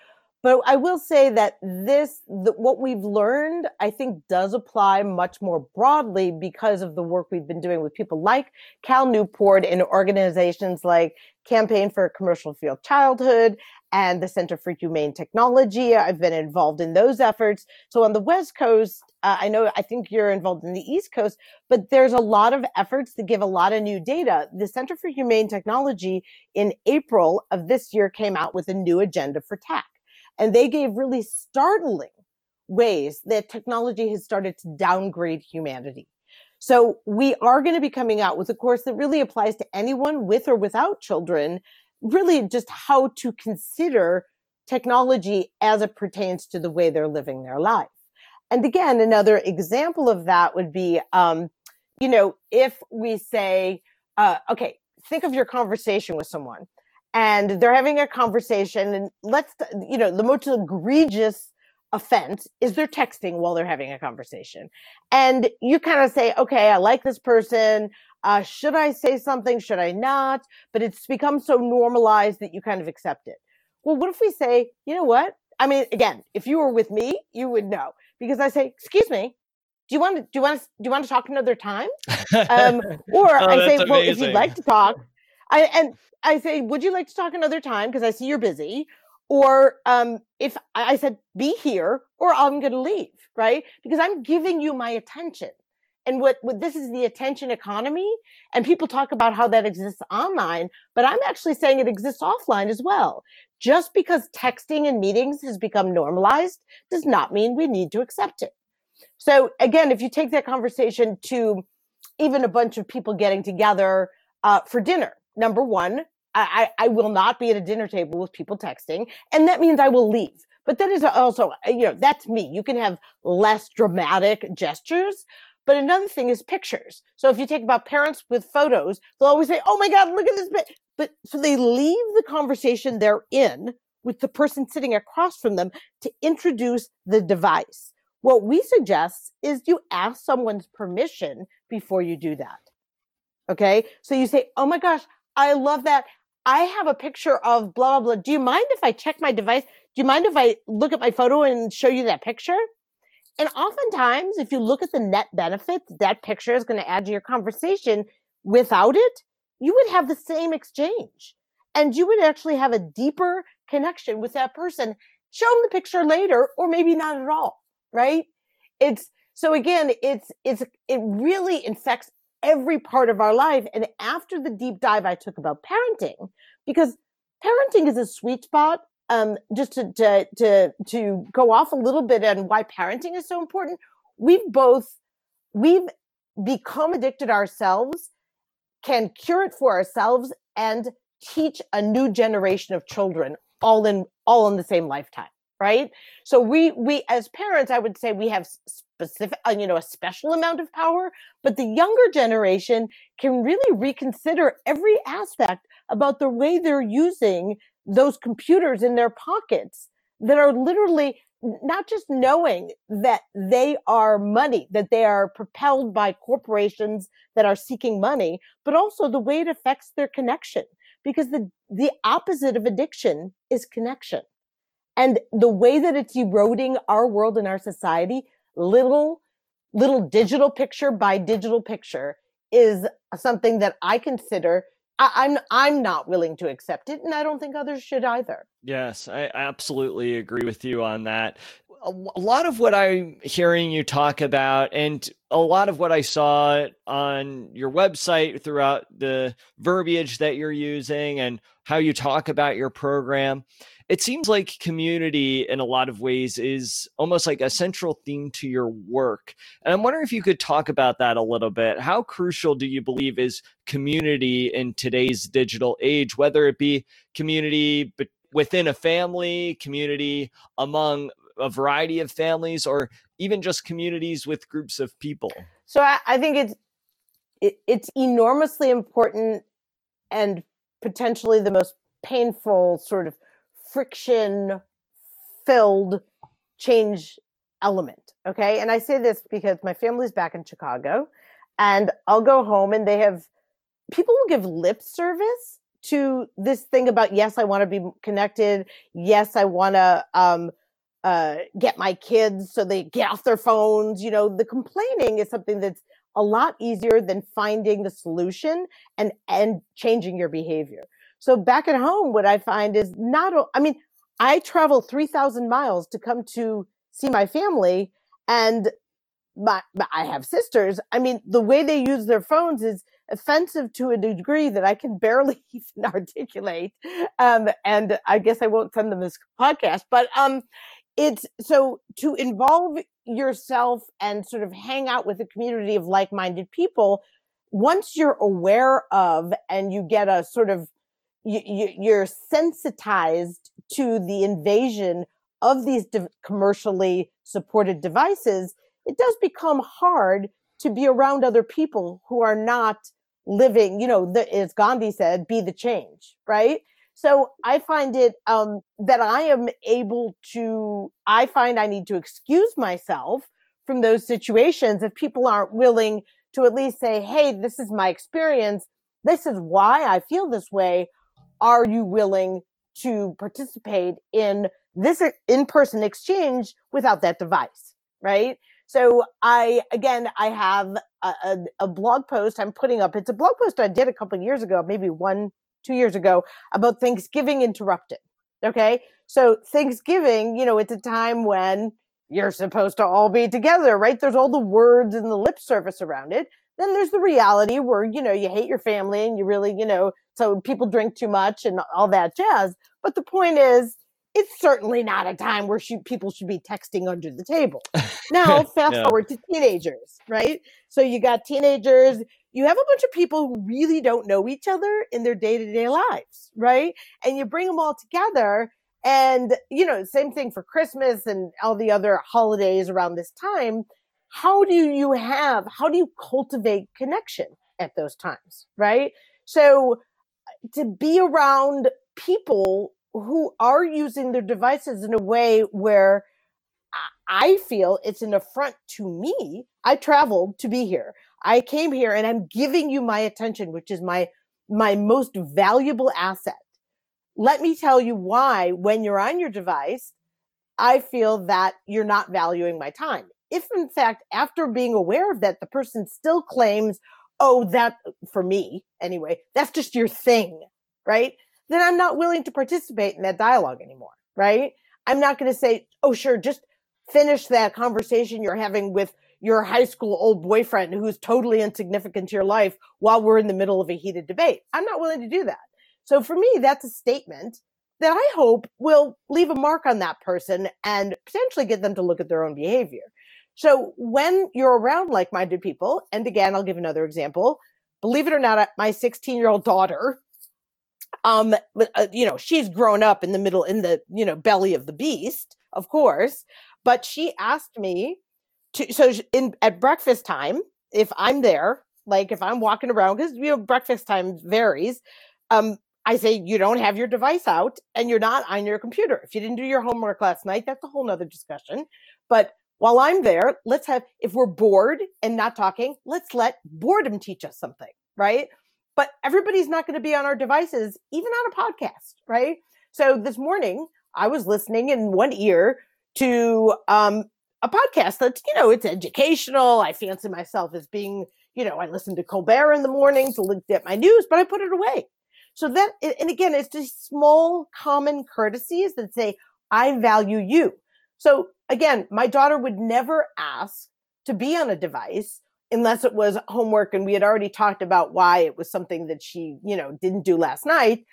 But I will say that this, the, what we've learned, I think does apply much more broadly because of the work we've been doing with people like Cal Newport and organizations like Campaign for Commercial Free Childhood and the Center for Humane Technology. I've been involved in those efforts. So on the West Coast, uh, I know, I think you're involved in the East Coast, but there's a lot of efforts to give a lot of new data. The Center for Humane Technology in April of this year came out with a new agenda for tech. And they gave really startling ways that technology has started to downgrade humanity. So we are going to be coming out with a course that really applies to anyone with or without children really just how to consider technology as it pertains to the way they're living their life. And again, another example of that would be, um, you know, if we say, uh, okay, think of your conversation with someone and they're having a conversation and let's, you know, the most egregious offense is they're texting while they're having a conversation. And you kind of say, okay, I like this person. Uh, should I say something? Should I not? But it's become so normalized that you kind of accept it. Well, what if we say, you know what? I mean, again, if you were with me, you would know because I say, "Excuse me, do you want to do you want to do you want to talk another time?" Um, or oh, I say, "Well, if you'd like to talk," I and I say, "Would you like to talk another time?" Because I see you're busy. Or um, if I said, "Be here," or I'm going to leave, right? Because I'm giving you my attention. And what, what this is the attention economy. And people talk about how that exists online, but I'm actually saying it exists offline as well. Just because texting and meetings has become normalized does not mean we need to accept it. So again, if you take that conversation to even a bunch of people getting together uh, for dinner, number one, I, I will not be at a dinner table with people texting, and that means I will leave. But that is also, you know, that's me. You can have less dramatic gestures, but another thing is pictures. So if you take about parents with photos, they'll always say, Oh my God, look at this. But so they leave the conversation they're in with the person sitting across from them to introduce the device. What we suggest is you ask someone's permission before you do that. Okay. So you say, Oh my gosh, I love that. I have a picture of blah, blah, blah. Do you mind if I check my device? Do you mind if I look at my photo and show you that picture? And oftentimes, if you look at the net benefits that picture is going to add to your conversation, without it, you would have the same exchange. And you would actually have a deeper connection with that person. Show them the picture later, or maybe not at all, right? It's so again, it's, it's, it really infects every part of our life. And after the deep dive I took about parenting, because parenting is a sweet spot um, just to, to, to, to go off a little bit on why parenting is so important. We've both, we've become addicted ourselves, can cure it for ourselves and teach a new generation of children all in, all in the same lifetime. Right. So we, we, as parents, I would say we have specific, uh, you know, a special amount of power, but the younger generation can really reconsider every aspect about the way they're using those computers in their pockets that are literally not just knowing that they are money, that they are propelled by corporations that are seeking money, but also the way it affects their connection. Because the, the opposite of addiction is connection. And the way that it's eroding our world and our society, little, little digital picture by digital picture is something that I consider I, am I'm, I'm not willing to accept it, and I don't think others should either. Yes, I absolutely agree with you on that. A lot of what I'm hearing you talk about, and a lot of what I saw on your website throughout the verbiage that you're using and how you talk about your program, it seems like community in a lot of ways is almost like a central theme to your work. And I'm wondering if you could talk about that a little bit. How crucial do you believe is community in today's digital age, whether it be community within a family, community among a variety of families, or even just communities with groups of people? So I, I think it's it, it's enormously important and potentially the most painful sort of friction filled change element. Okay. And I say this because my family's back in Chicago and I'll go home and they have people will give lip service to this thing about, yes, I want to be connected. Yes, I want to, um, uh, get my kids so they get off their phones. You know, the complaining is something that's a lot easier than finding the solution and, and changing your behavior. So back at home, what I find is not, I mean, I travel 3,000 miles to come to see my family and my, I have sisters. I mean, the way they use their phones is offensive to a degree that I can barely even articulate. Um, and I guess I won't send them this podcast, but, um, it's so to involve yourself and sort of hang out with a community of like-minded people once you're aware of and you get a sort of you, you're sensitized to the invasion of these de- commercially supported devices, it does become hard to be around other people who are not living, you know, the, as Gandhi said, be the change, right? So I find it um, that I am able to, I find I need to excuse myself from those situations if people aren't willing to at least say, hey, this is my experience. This is why I feel this way are you willing to participate in this in-person exchange without that device, right? So I, again, I have a, a, a, blog post I'm putting up. It's a blog post I did a couple years ago, maybe one, two years ago about Thanksgiving interrupted. Okay. So Thanksgiving, you know, it's a time when you're supposed to all be together, right? There's all the words and the lip service around it. Then there's the reality where, you know, you hate your family and you really, you know, so people drink too much and all that jazz. But the point is, it's certainly not a time where she, people should be texting under the table. Now, fast yeah. forward to teenagers, right? So you got teenagers, you have a bunch of people who really don't know each other in their day to day lives, right? And you bring them all together. And, you know, same thing for Christmas and all the other holidays around this time. How do you have, how do you cultivate connection at those times, right? So to be around people who are using their devices in a way where I feel it's an affront to me. I traveled to be here. I came here and I'm giving you my attention, which is my, my most valuable asset. Let me tell you why when you're on your device, I feel that you're not valuing my time. If in fact, after being aware of that, the person still claims, oh, that for me anyway, that's just your thing, right? then I'm not willing to participate in that dialogue anymore, right? I'm not going to say, oh, sure, just finish that conversation you're having with your high school old boyfriend who's totally insignificant to your life while we're in the middle of a heated debate. I'm not willing to do that. So for me, that's a statement that I hope will leave a mark on that person and potentially get them to look at their own behavior. So when you're around like-minded people, and again, I'll give another example. Believe it or not, my 16 year old daughter um, uh, you know, she's grown up in the middle, in the, you know, belly of the beast, of course. But she asked me to, so in, at breakfast time, if I'm there, like if I'm walking around, because, you know, breakfast time varies, um, I say, you don't have your device out and you're not on your computer. If you didn't do your homework last night, that's a whole nother discussion. But while I'm there, let's have, if we're bored and not talking, let's let boredom teach us something, right? but everybody's not going to be on our devices, even on a podcast, right? So this morning I was listening in one ear to um, a podcast that's, you know, it's educational. I fancy myself as being, you know, I listen to Colbert in the morning to look at my news, but I put it away. So that, and again, it's just small common courtesies that say, I value you. So again, my daughter would never ask to be on a device unless it was homework and we had already talked about why it was something that she, you know, didn't do last night.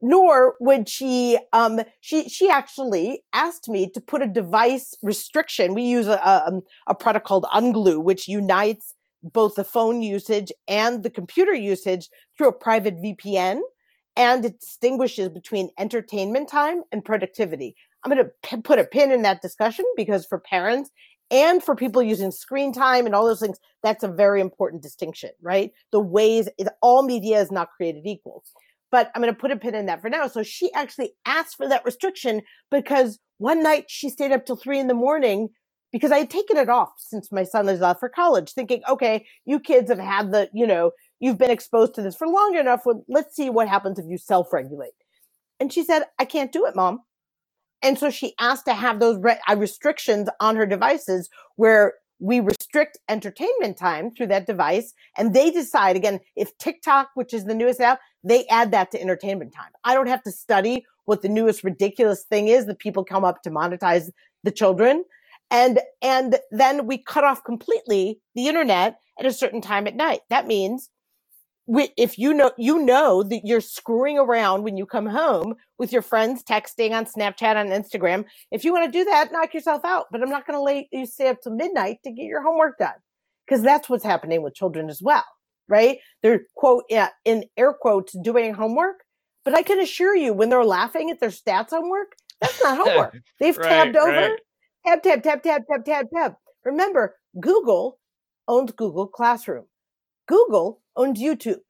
Nor would she, um, she, she actually asked me to put a device restriction. We use a, a, um, a product called Unglue, which unites both the phone usage and the computer usage through a private VPN. And it distinguishes between entertainment time and productivity. I'm going to p- put a pin in that discussion because for parents, and for people using screen time and all those things, that's a very important distinction, right? The ways all media is not created equal. But I'm going to put a pin in that for now. So she actually asked for that restriction because one night she stayed up till three in the morning because I had taken it off since my son is off for college, thinking, okay, you kids have had the, you know, you've been exposed to this for long enough. Let's see what happens if you self regulate. And she said, I can't do it, mom. And so she asked to have those re- uh, restrictions on her devices where we restrict entertainment time through that device. And they decide again, if TikTok, which is the newest app, they add that to entertainment time. I don't have to study what the newest ridiculous thing is that people come up to monetize the children. And, and then we cut off completely the internet at a certain time at night. That means if you know you know that you're screwing around when you come home with your friends texting on snapchat on instagram. If you want to do that knock yourself out but i'm not going to let you stay up till midnight to get your homework done because that's what's happening with children as well right? They're quote yeah, in air quotes doing homework but i can assure you when they're laughing at their stats homework that's not homework. They've right, tabbed over right. tab tab tab tab tab tab tab remember google owns google classroom google owns YouTube.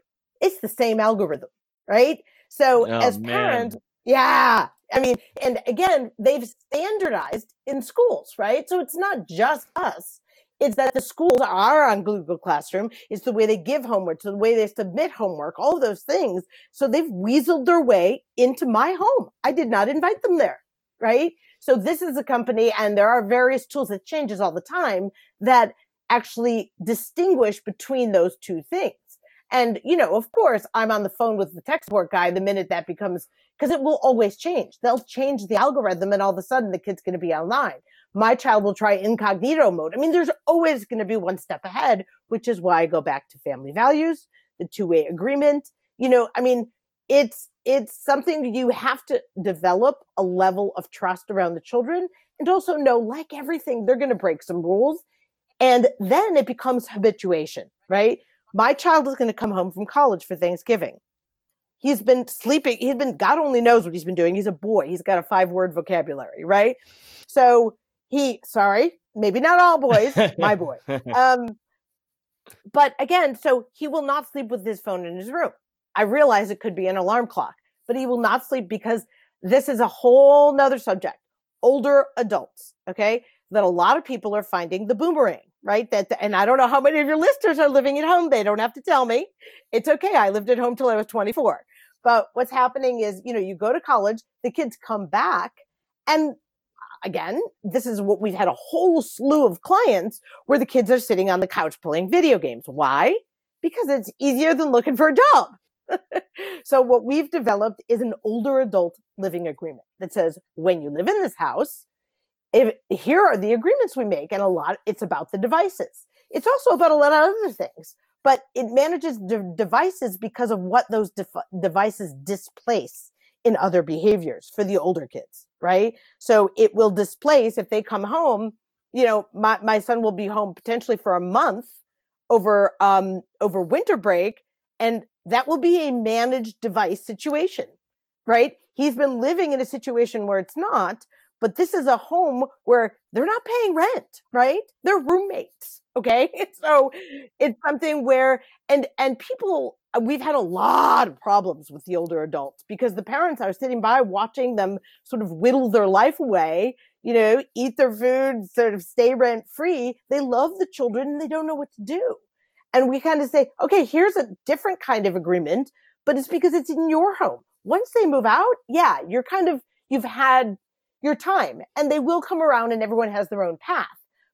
It's the same algorithm, right? So oh, as parents, man. yeah. I mean, and again, they've standardized in schools, right? So it's not just us. It's that the schools are on Google Classroom. It's the way they give homework, it's the way they submit homework, all of those things. So they've weaseled their way into my home. I did not invite them there, right? So this is a company and there are various tools that changes all the time that actually distinguish between those two things. And, you know, of course, I'm on the phone with the tech support guy the minute that becomes, because it will always change. They'll change the algorithm and all of a sudden the kid's going to be online. My child will try incognito mode. I mean, there's always going to be one step ahead, which is why I go back to family values, the two way agreement. You know, I mean, it's, it's something you have to develop a level of trust around the children and also know, like everything, they're going to break some rules. And then it becomes habituation, right? My child is going to come home from college for Thanksgiving. He's been sleeping. He's been, God only knows what he's been doing. He's a boy. He's got a five word vocabulary, right? So he, sorry, maybe not all boys, my boy. Um, but again, so he will not sleep with his phone in his room. I realize it could be an alarm clock, but he will not sleep because this is a whole nother subject. Older adults, okay, that a lot of people are finding the boomerang right? That, and I don't know how many of your listeners are living at home. They don't have to tell me. It's okay. I lived at home till I was 24. But what's happening is, you know, you go to college, the kids come back and uh, again, this is what we've had a whole slew of clients where the kids are sitting on the couch playing video games. Why? Because it's easier than looking for a job. so what we've developed is an older adult living agreement that says when you live in this house, if, here are the agreements we make and a lot it's about the devices. It's also about a lot of other things but it manages the devices because of what those devices displace in other behaviors for the older kids right? So it will displace if they come home you know my, my son will be home potentially for a month over um over winter break and that will be a managed device situation right? He's been living in a situation where it's not but this is a home where they're not paying rent, right? They're roommates. Okay. So it's something where, and, and people, uh, we've had a lot of problems with the older adults because the parents are sitting by watching them sort of whittle their life away, you know, eat their food, sort of stay rent free. They love the children and they don't know what to do. And we kind of say, okay, here's a different kind of agreement, but it's because it's in your home. Once they move out, yeah, you're kind of, you've had your time and they will come around and everyone has their own path.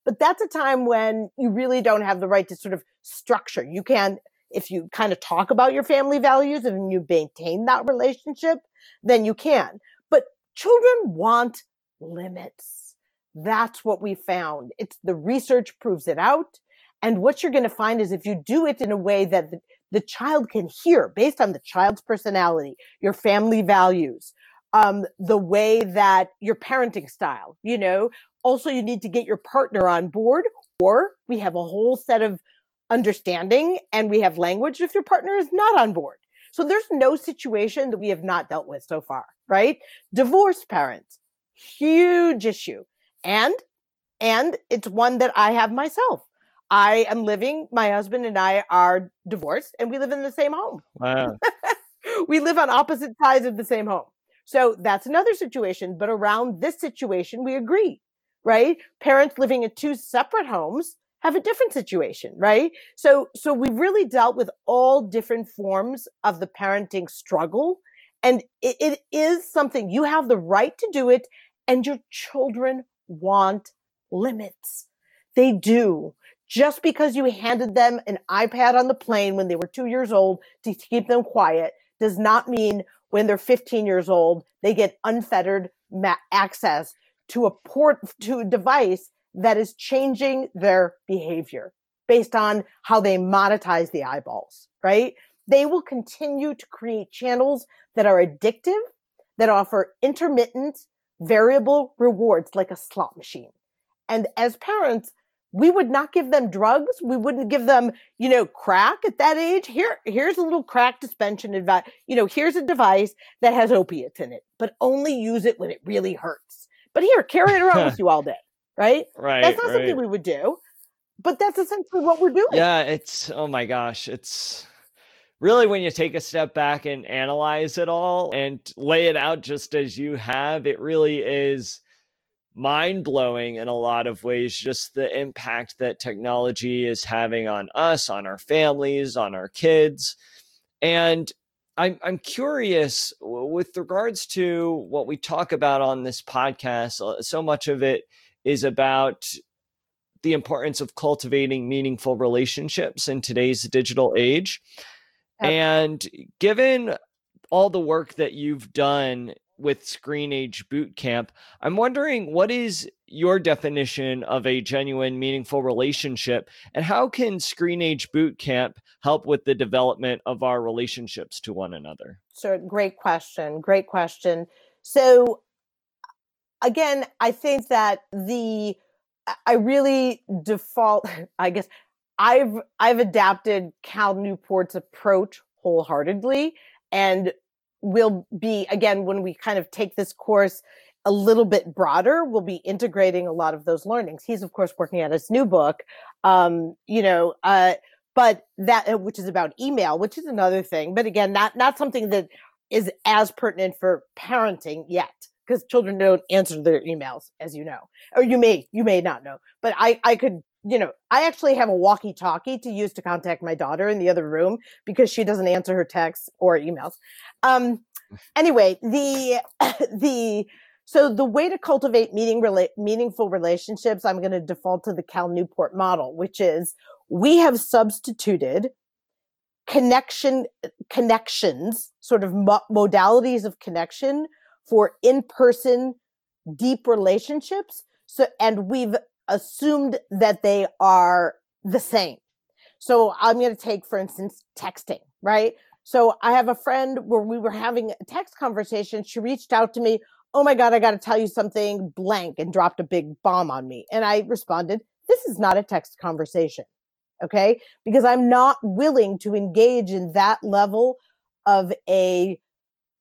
But that's a time when you really don't have the right to sort of structure. You can, if you kind of talk about your family values and you maintain that relationship, then you can. But children want limits. That's what we found. It's the research proves it out. And what you're going to find is if you do it in a way that the, the child can hear based on the child's personality, your family values, um, the way that your parenting style, you know, also you need to get your partner on board or we have a whole set of understanding and we have language if your partner is not on board. So there's no situation that we have not dealt with so far, right? Divorced parents, huge issue. And, and it's one that I have myself. I am living, my husband and I are divorced and we live in the same home. Wow. we live on opposite sides of the same home. So that's another situation. But around this situation, we agree, right? Parents living in two separate homes have a different situation, right? So, so we've really dealt with all different forms of the parenting struggle. And it, it is something you have the right to do it and your children want limits. They do. Just because you handed them an iPad on the plane when they were two years old to keep them quiet does not mean when they're 15 years old, they get unfettered ma- access to a port, to a device that is changing their behavior based on how they monetize the eyeballs, right? They will continue to create channels that are addictive, that offer intermittent variable rewards like a slot machine. And as parents, we would not give them drugs. We wouldn't give them, you know, crack at that age. Here, here's a little crack suspension advice. You know, here's a device that has opiates in it, but only use it when it really hurts. But here, carry it around with you all day, right? Right. That's not right. something we would do, but that's essentially what we're doing. Yeah, it's oh my gosh, it's really when you take a step back and analyze it all and lay it out just as you have, it really is mind blowing in a lot of ways, just the impact that technology is having on us, on our families, on our kids. And I'm I'm curious with regards to what we talk about on this podcast. Uh, so much of it is about the importance of cultivating meaningful relationships in today's digital age. Okay. And given all the work that you've done with Screen Age Boot Camp, I'm wondering what is your definition of a genuine, meaningful relationship, and how can Screen Age Boot Camp help with the development of our relationships to one another? Sure, great question. Great question. So, again, I think that the I really default. I guess I've I've adapted Cal Newport's approach wholeheartedly, and will be again when we kind of take this course a little bit broader we'll be integrating a lot of those learnings. He's of course working on his new book um, you know uh, but that uh, which is about email which is another thing but again not not something that is as pertinent for parenting yet because children don't answer their emails as you know or you may you may not know but i i could you know, I actually have a walkie talkie to use to contact my daughter in the other room because she doesn't answer her texts or emails. Um, anyway, the, the, so the way to cultivate meeting, rela- meaningful relationships, I'm going to default to the Cal Newport model, which is we have substituted connection, connections, sort of mo- modalities of connection for in-person deep relationships. So, and we've assumed that they are the same. So I'm going to take, for instance, texting, right? So I have a friend where we were having a text conversation. She reached out to me. Oh my God, I got to tell you something blank and dropped a big bomb on me. And I responded, this is not a text conversation. Okay. Because I'm not willing to engage in that level of a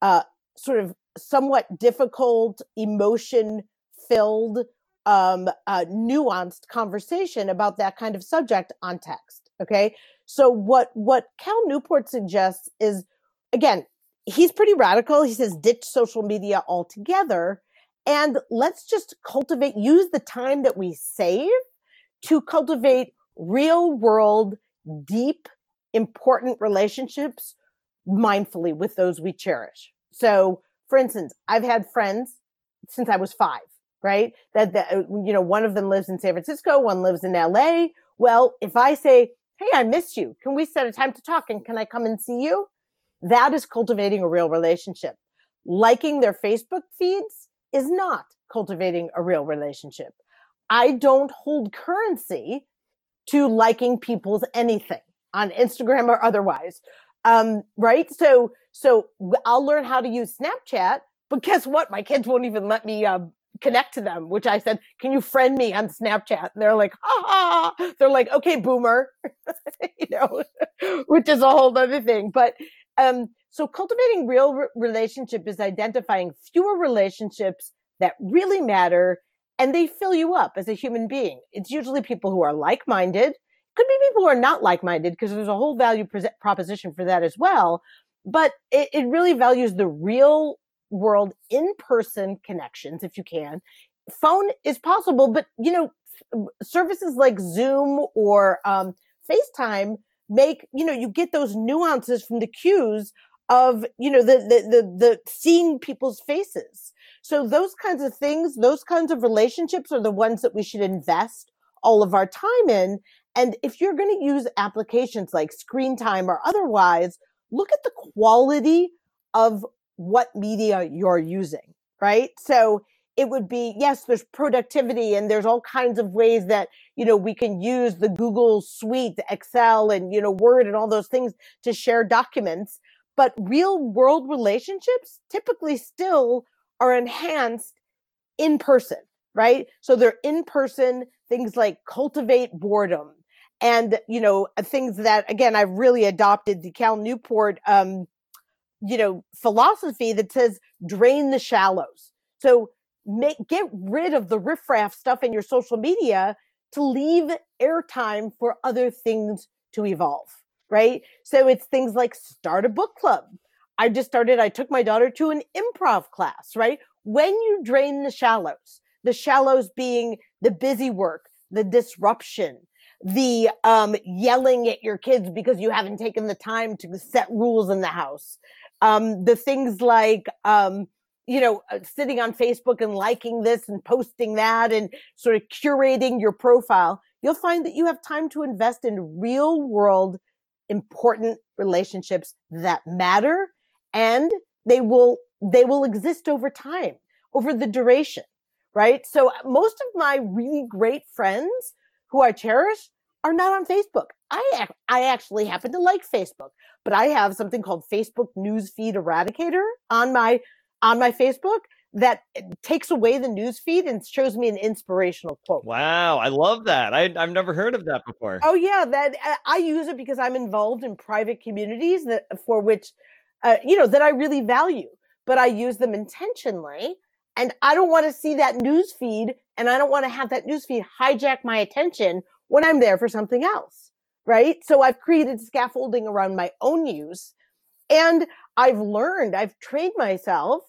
uh, sort of somewhat difficult, emotion filled um, uh, nuanced conversation about that kind of subject on text. Okay. So what, what Cal Newport suggests is, again, he's pretty radical. He says ditch social media altogether and let's just cultivate, use the time that we save to cultivate real world, deep, important relationships mindfully with those we cherish. So, for instance, I've had friends since I was five right? That, that, uh, you know, one of them lives in San Francisco, one lives in LA. Well, if I say, Hey, I missed you. Can we set a time to talk? And can I come and see you? That is cultivating a real relationship. Liking their Facebook feeds is not cultivating a real relationship. I don't hold currency to liking people's anything on Instagram or otherwise. Um, right? So, so I'll learn how to use Snapchat, but guess what? My kids won't even let me, uh, connect to them, which I said, can you friend me on Snapchat? And they're like, ah, they're like, okay, boomer, you know, which is a whole other thing. But, um, so cultivating real re- relationship is identifying fewer relationships that really matter and they fill you up as a human being. It's usually people who are like-minded. Could be people who are not like-minded because there's a whole value pre- proposition for that as well. But it, it really values the real world in person connections if you can. Phone is possible, but you know, services like Zoom or um, FaceTime make, you know, you get those nuances from the cues of, you know, the, the, the, the seeing people's faces. So those kinds of things, those kinds of relationships are the ones that we should invest all of our time in. And if you're going to use applications like screen time or otherwise, look at the quality of what media you're using, right? So it would be, yes, there's productivity and there's all kinds of ways that, you know, we can use the Google suite, Excel and, you know, Word and all those things to share documents. But real world relationships typically still are enhanced in person, right? So they're in person things like cultivate boredom and, you know, things that, again, I've really adopted the Cal Newport, um, you know, philosophy that says drain the shallows. So make, get rid of the riffraff stuff in your social media to leave airtime for other things to evolve, right? So it's things like start a book club. I just started, I took my daughter to an improv class, right? When you drain the shallows, the shallows being the busy work, the disruption, the um, yelling at your kids because you haven't taken the time to set rules in the house. Um, the things like, um, you know, uh, sitting on Facebook and liking this and posting that and sort of curating your profile, you'll find that you have time to invest in real world important relationships that matter and they will, they will exist over time, over the duration, right? So uh, most of my really great friends who I cherish are not on Facebook. I, I actually happen to like Facebook, but I have something called Facebook newsfeed eradicator on my, on my Facebook that takes away the news feed and shows me an inspirational quote. Wow, I love that. I, have never heard of that before. Oh yeah, that I use it because I'm involved in private communities that for which, uh, you know, that I really value. But I use them intentionally, and I don't want to see that news feed, and I don't want to have that news feed hijack my attention when I'm there for something else, right? So I've created scaffolding around my own use, and I've learned, I've trained myself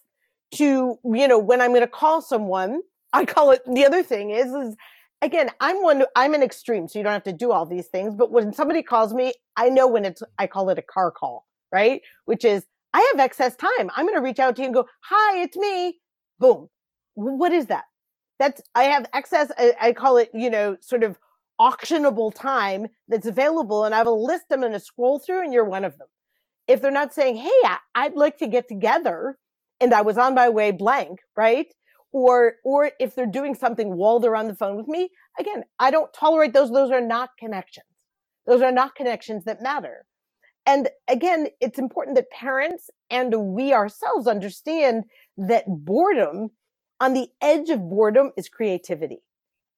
to, you know, when I'm going to call someone, I call it, the other thing is, is again, I'm one, I'm an extreme, so you don't have to do all these things. But when somebody calls me, I know when it's, I call it a car call, right? Which is, I have excess time. I'm going to reach out to you and go, hi, it's me. Boom. What is that? That's, I have excess, I, I call it, you know, sort of auctionable time that's available. And I will list them and a scroll through and you're one of them. If they're not saying, Hey, I'd like to get together and I was on my way blank, right? Or, or if they're doing something while they're on the phone with me, again, I don't tolerate those. Those are not connections. Those are not connections that matter. And again, it's important that parents and we ourselves understand that boredom on the edge of boredom is creativity.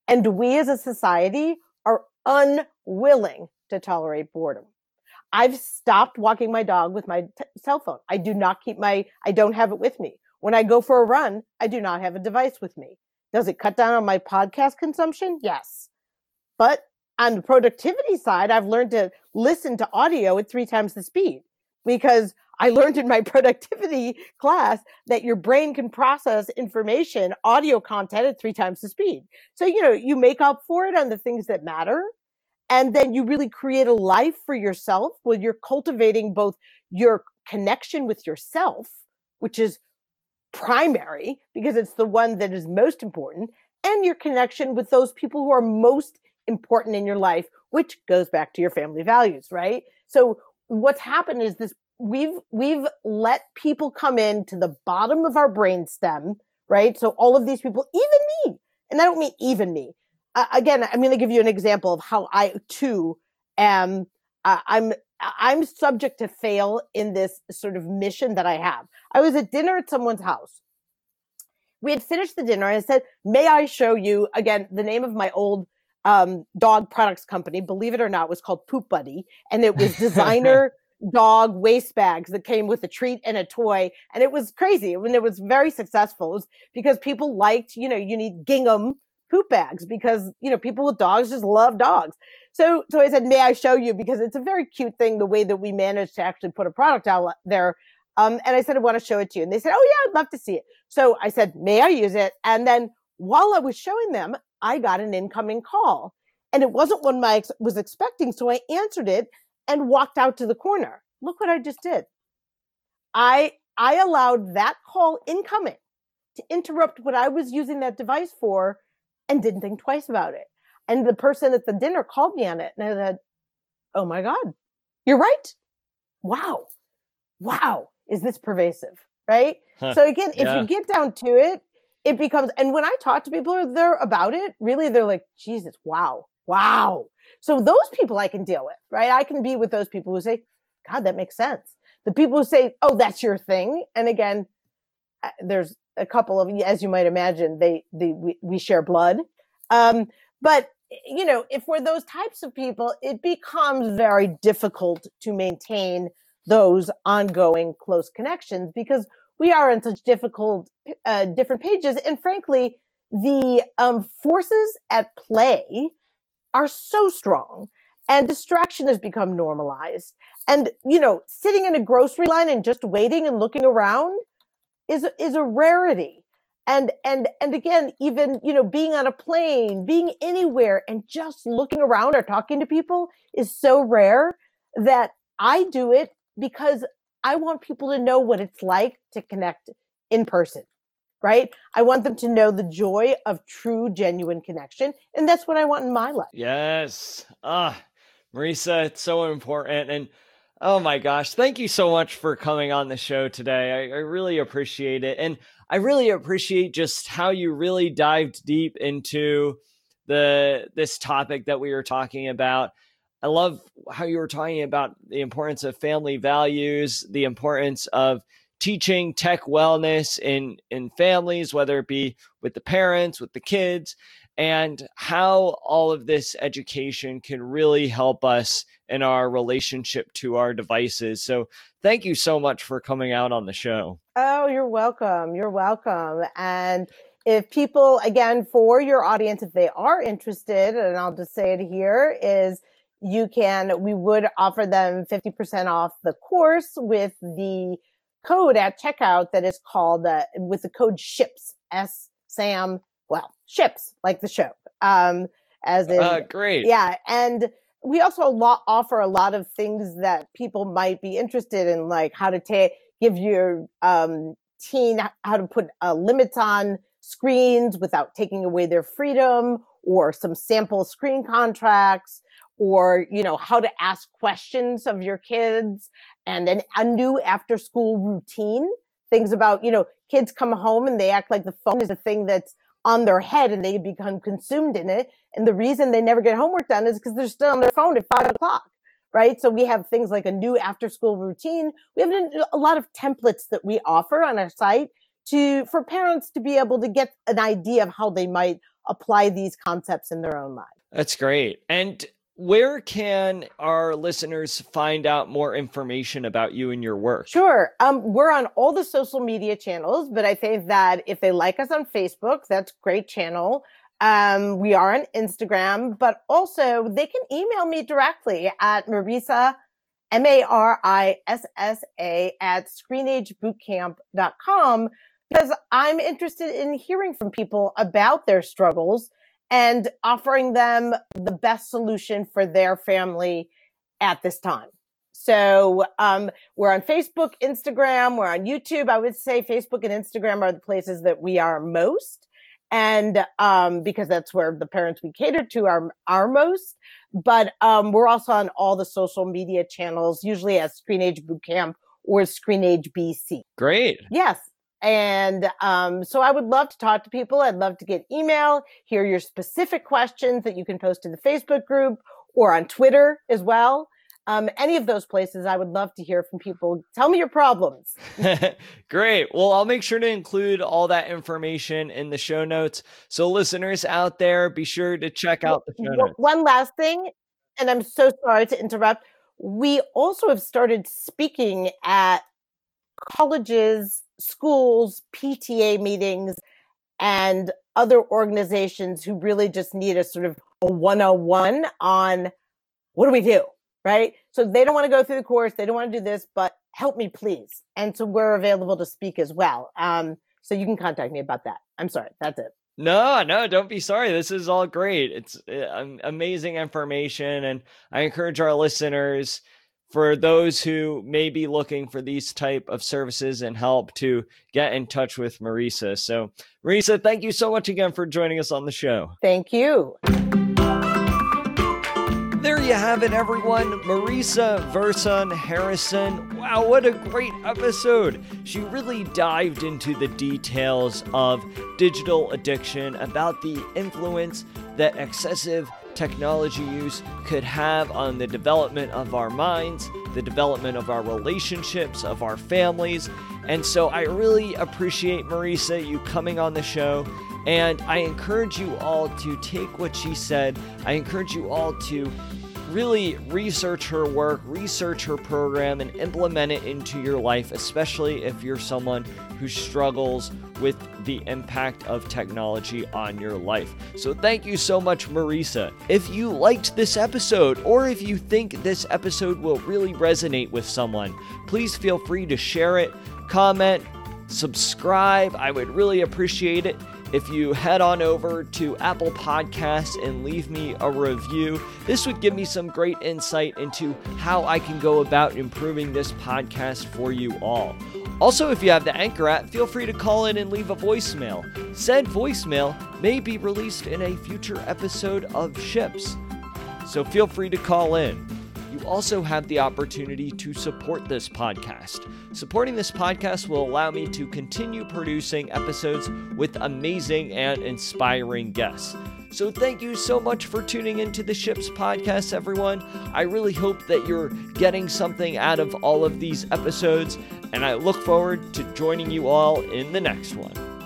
And we as a society unwilling to tolerate boredom. I've stopped walking my dog with my t- cell phone. I do not keep my, I don't have it with me. When I go for a run, I do not have a device with me. Does it cut down on my podcast consumption? Yes. But on the productivity side, I've learned to listen to audio at three times the speed because I learned in my productivity class that your brain can process information, audio content at three times the speed. So, you know, you make up for it on the things that matter and then you really create a life for yourself where you're cultivating both your connection with yourself, which is primary because it's the one that is most important, and your connection with those people who are most important in your life, which goes back to your family values, right? So what's happened is this we've we've let people come in to the bottom of our brain stem, right? So all of these people, even me, and I don't mean even me, again, I'm going to give you an example of how I too am. Uh, I'm I'm subject to fail in this sort of mission that I have. I was at dinner at someone's house. We had finished the dinner and I said, "May I show you again the name of my old um, dog products company? Believe it or not, was called Poop Buddy, and it was designer." dog waste bags that came with a treat and a toy. And it was crazy. I mean, it was very successful. It was because people liked, you know, you need gingham poop bags because, you know, people with dogs just love dogs. So, so I said, may I show you? Because it's a very cute thing, the way that we managed to actually put a product out there. Um, and I said, I want to show it to you. And they said, Oh yeah, I'd love to see it. So I said, may I use it? And then while I was showing them, I got an incoming call and it wasn't one I ex- was expecting. So I answered it and walked out to the corner. Look what I just did. I, I allowed that call incoming to interrupt what I was using that device for and didn't think twice about it. And the person at the dinner called me on it and I said, Oh my God, you're right. Wow. Wow. Is this pervasive? Right. Huh. So again, if yeah. you get down to it, it becomes, and when I talk to people they're about it, really, they're like, Jesus, wow, wow. So those people I can deal with, right? I can be with those people who say, God, that makes sense. The people who say, oh, that's your thing. And again, there's a couple of, as you might imagine, they, they we, we share blood. Um, but you know, if we're those types of people, it becomes very difficult to maintain those ongoing close connections because we are in such difficult, uh, different pages. And frankly, the um, forces at play are so strong and distraction has become normalized. And, you know, sitting in a grocery line and just waiting and looking around is is a rarity. and and and again even you know being on a plane being anywhere and just looking around or talking to people is so rare that i do it because i want people to know what it's like to connect in person right? I want them to know the joy of true genuine connection and that's what i want in my life. Yes. Ah marisa it's so important and Oh my gosh. Thank you so much for coming on the show today. I, I, really appreciate it. And I really appreciate just how you really dived deep into the this topic that we were talking about. I love how you were talking about the importance of family values, the importance of teaching tech wellness in in families, whether it be with the parents, with the kids, and how all of this education can really help us in our relationship to our devices. So, thank you so much for coming out on the show. Oh, you're welcome. You're welcome. And if people, again, for your audience, if they are interested, and I'll just say it here, is you can, we would offer them 50% off the course with the code at checkout that is called, uh, with the code SHIPS, S SAM well, ships like the show. Um, as in, uh, great. Yeah. And we also lot, offer a lot of things that people might be interested in, like how to take, give your, um, teen how to put uh, limits on screens without taking away their freedom or some sample screen contracts or you know how to ask questions of your kids and then a new after school routine things about you know kids come home and they act like the phone is the thing that's on their head and they become consumed in it. And the reason they never get homework done is because they're still on their phone at five o'clock. Right. So we have things like a new after school routine. We have a lot of templates that we offer on our site to, for parents to be able to get an idea of how they might apply these concepts in their own life. That's great. And where can our listeners find out more information about you and your work? Sure. Um, we're on all the social media channels, but I think that if they like us on Facebook, that's great channel. Um, we are on Instagram, but also they can email me directly at Marissa, M-A-R-I-S-S-A at screenagebootcamp.com because I'm interested in hearing from people about their struggles and offering them the best solution for their family at this time. So um, we're on Facebook, Instagram, we're on YouTube. I would say Facebook and Instagram are the places that we are most, and um, because that's where the parents we cater to are are most. But um, we're also on all the social media channels, usually as Screen Age Bootcamp or Screen Age BC. Great. Yes. And um, so I would love to talk to people. I'd love to get email, hear your specific questions that you can post to the Facebook group or on Twitter as well. Um, any of those places, I would love to hear from people. Tell me your problems. Great. Well, I'll make sure to include all that information in the show notes. So, listeners out there, be sure to check out the show notes. One last thing, and I'm so sorry to interrupt. We also have started speaking at colleges schools, PTA meetings, and other organizations who really just need a sort of a 101 on what do we do? Right. So they don't want to go through the course. They don't want to do this, but help me please. And so we're available to speak as well. Um, so you can contact me about that. I'm sorry. That's it. No, no, don't be sorry. This is all great. It's uh, amazing information. And I encourage our listeners for those who may be looking for these type of services and help to get in touch with Marissa. So, Marissa, thank you so much again for joining us on the show. Thank you. There you have it, everyone. Marissa Verson Harrison. Wow, what a great episode! She really dived into the details of digital addiction, about the influence that excessive technology use could have on the development of our minds, the development of our relationships, of our families. And so I really appreciate Marissa you coming on the show. And I encourage you all to take what she said. I encourage you all to really research her work, research her program, and implement it into your life, especially if you're someone who struggles with the impact of technology on your life. So, thank you so much, Marissa. If you liked this episode, or if you think this episode will really resonate with someone, please feel free to share it, comment, subscribe. I would really appreciate it if you head on over to Apple Podcasts and leave me a review. This would give me some great insight into how I can go about improving this podcast for you all. Also, if you have the Anchor app, feel free to call in and leave a voicemail. Said voicemail may be released in a future episode of Ships, so feel free to call in. Also have the opportunity to support this podcast. Supporting this podcast will allow me to continue producing episodes with amazing and inspiring guests. So, thank you so much for tuning into the Ships Podcast, everyone. I really hope that you're getting something out of all of these episodes, and I look forward to joining you all in the next one.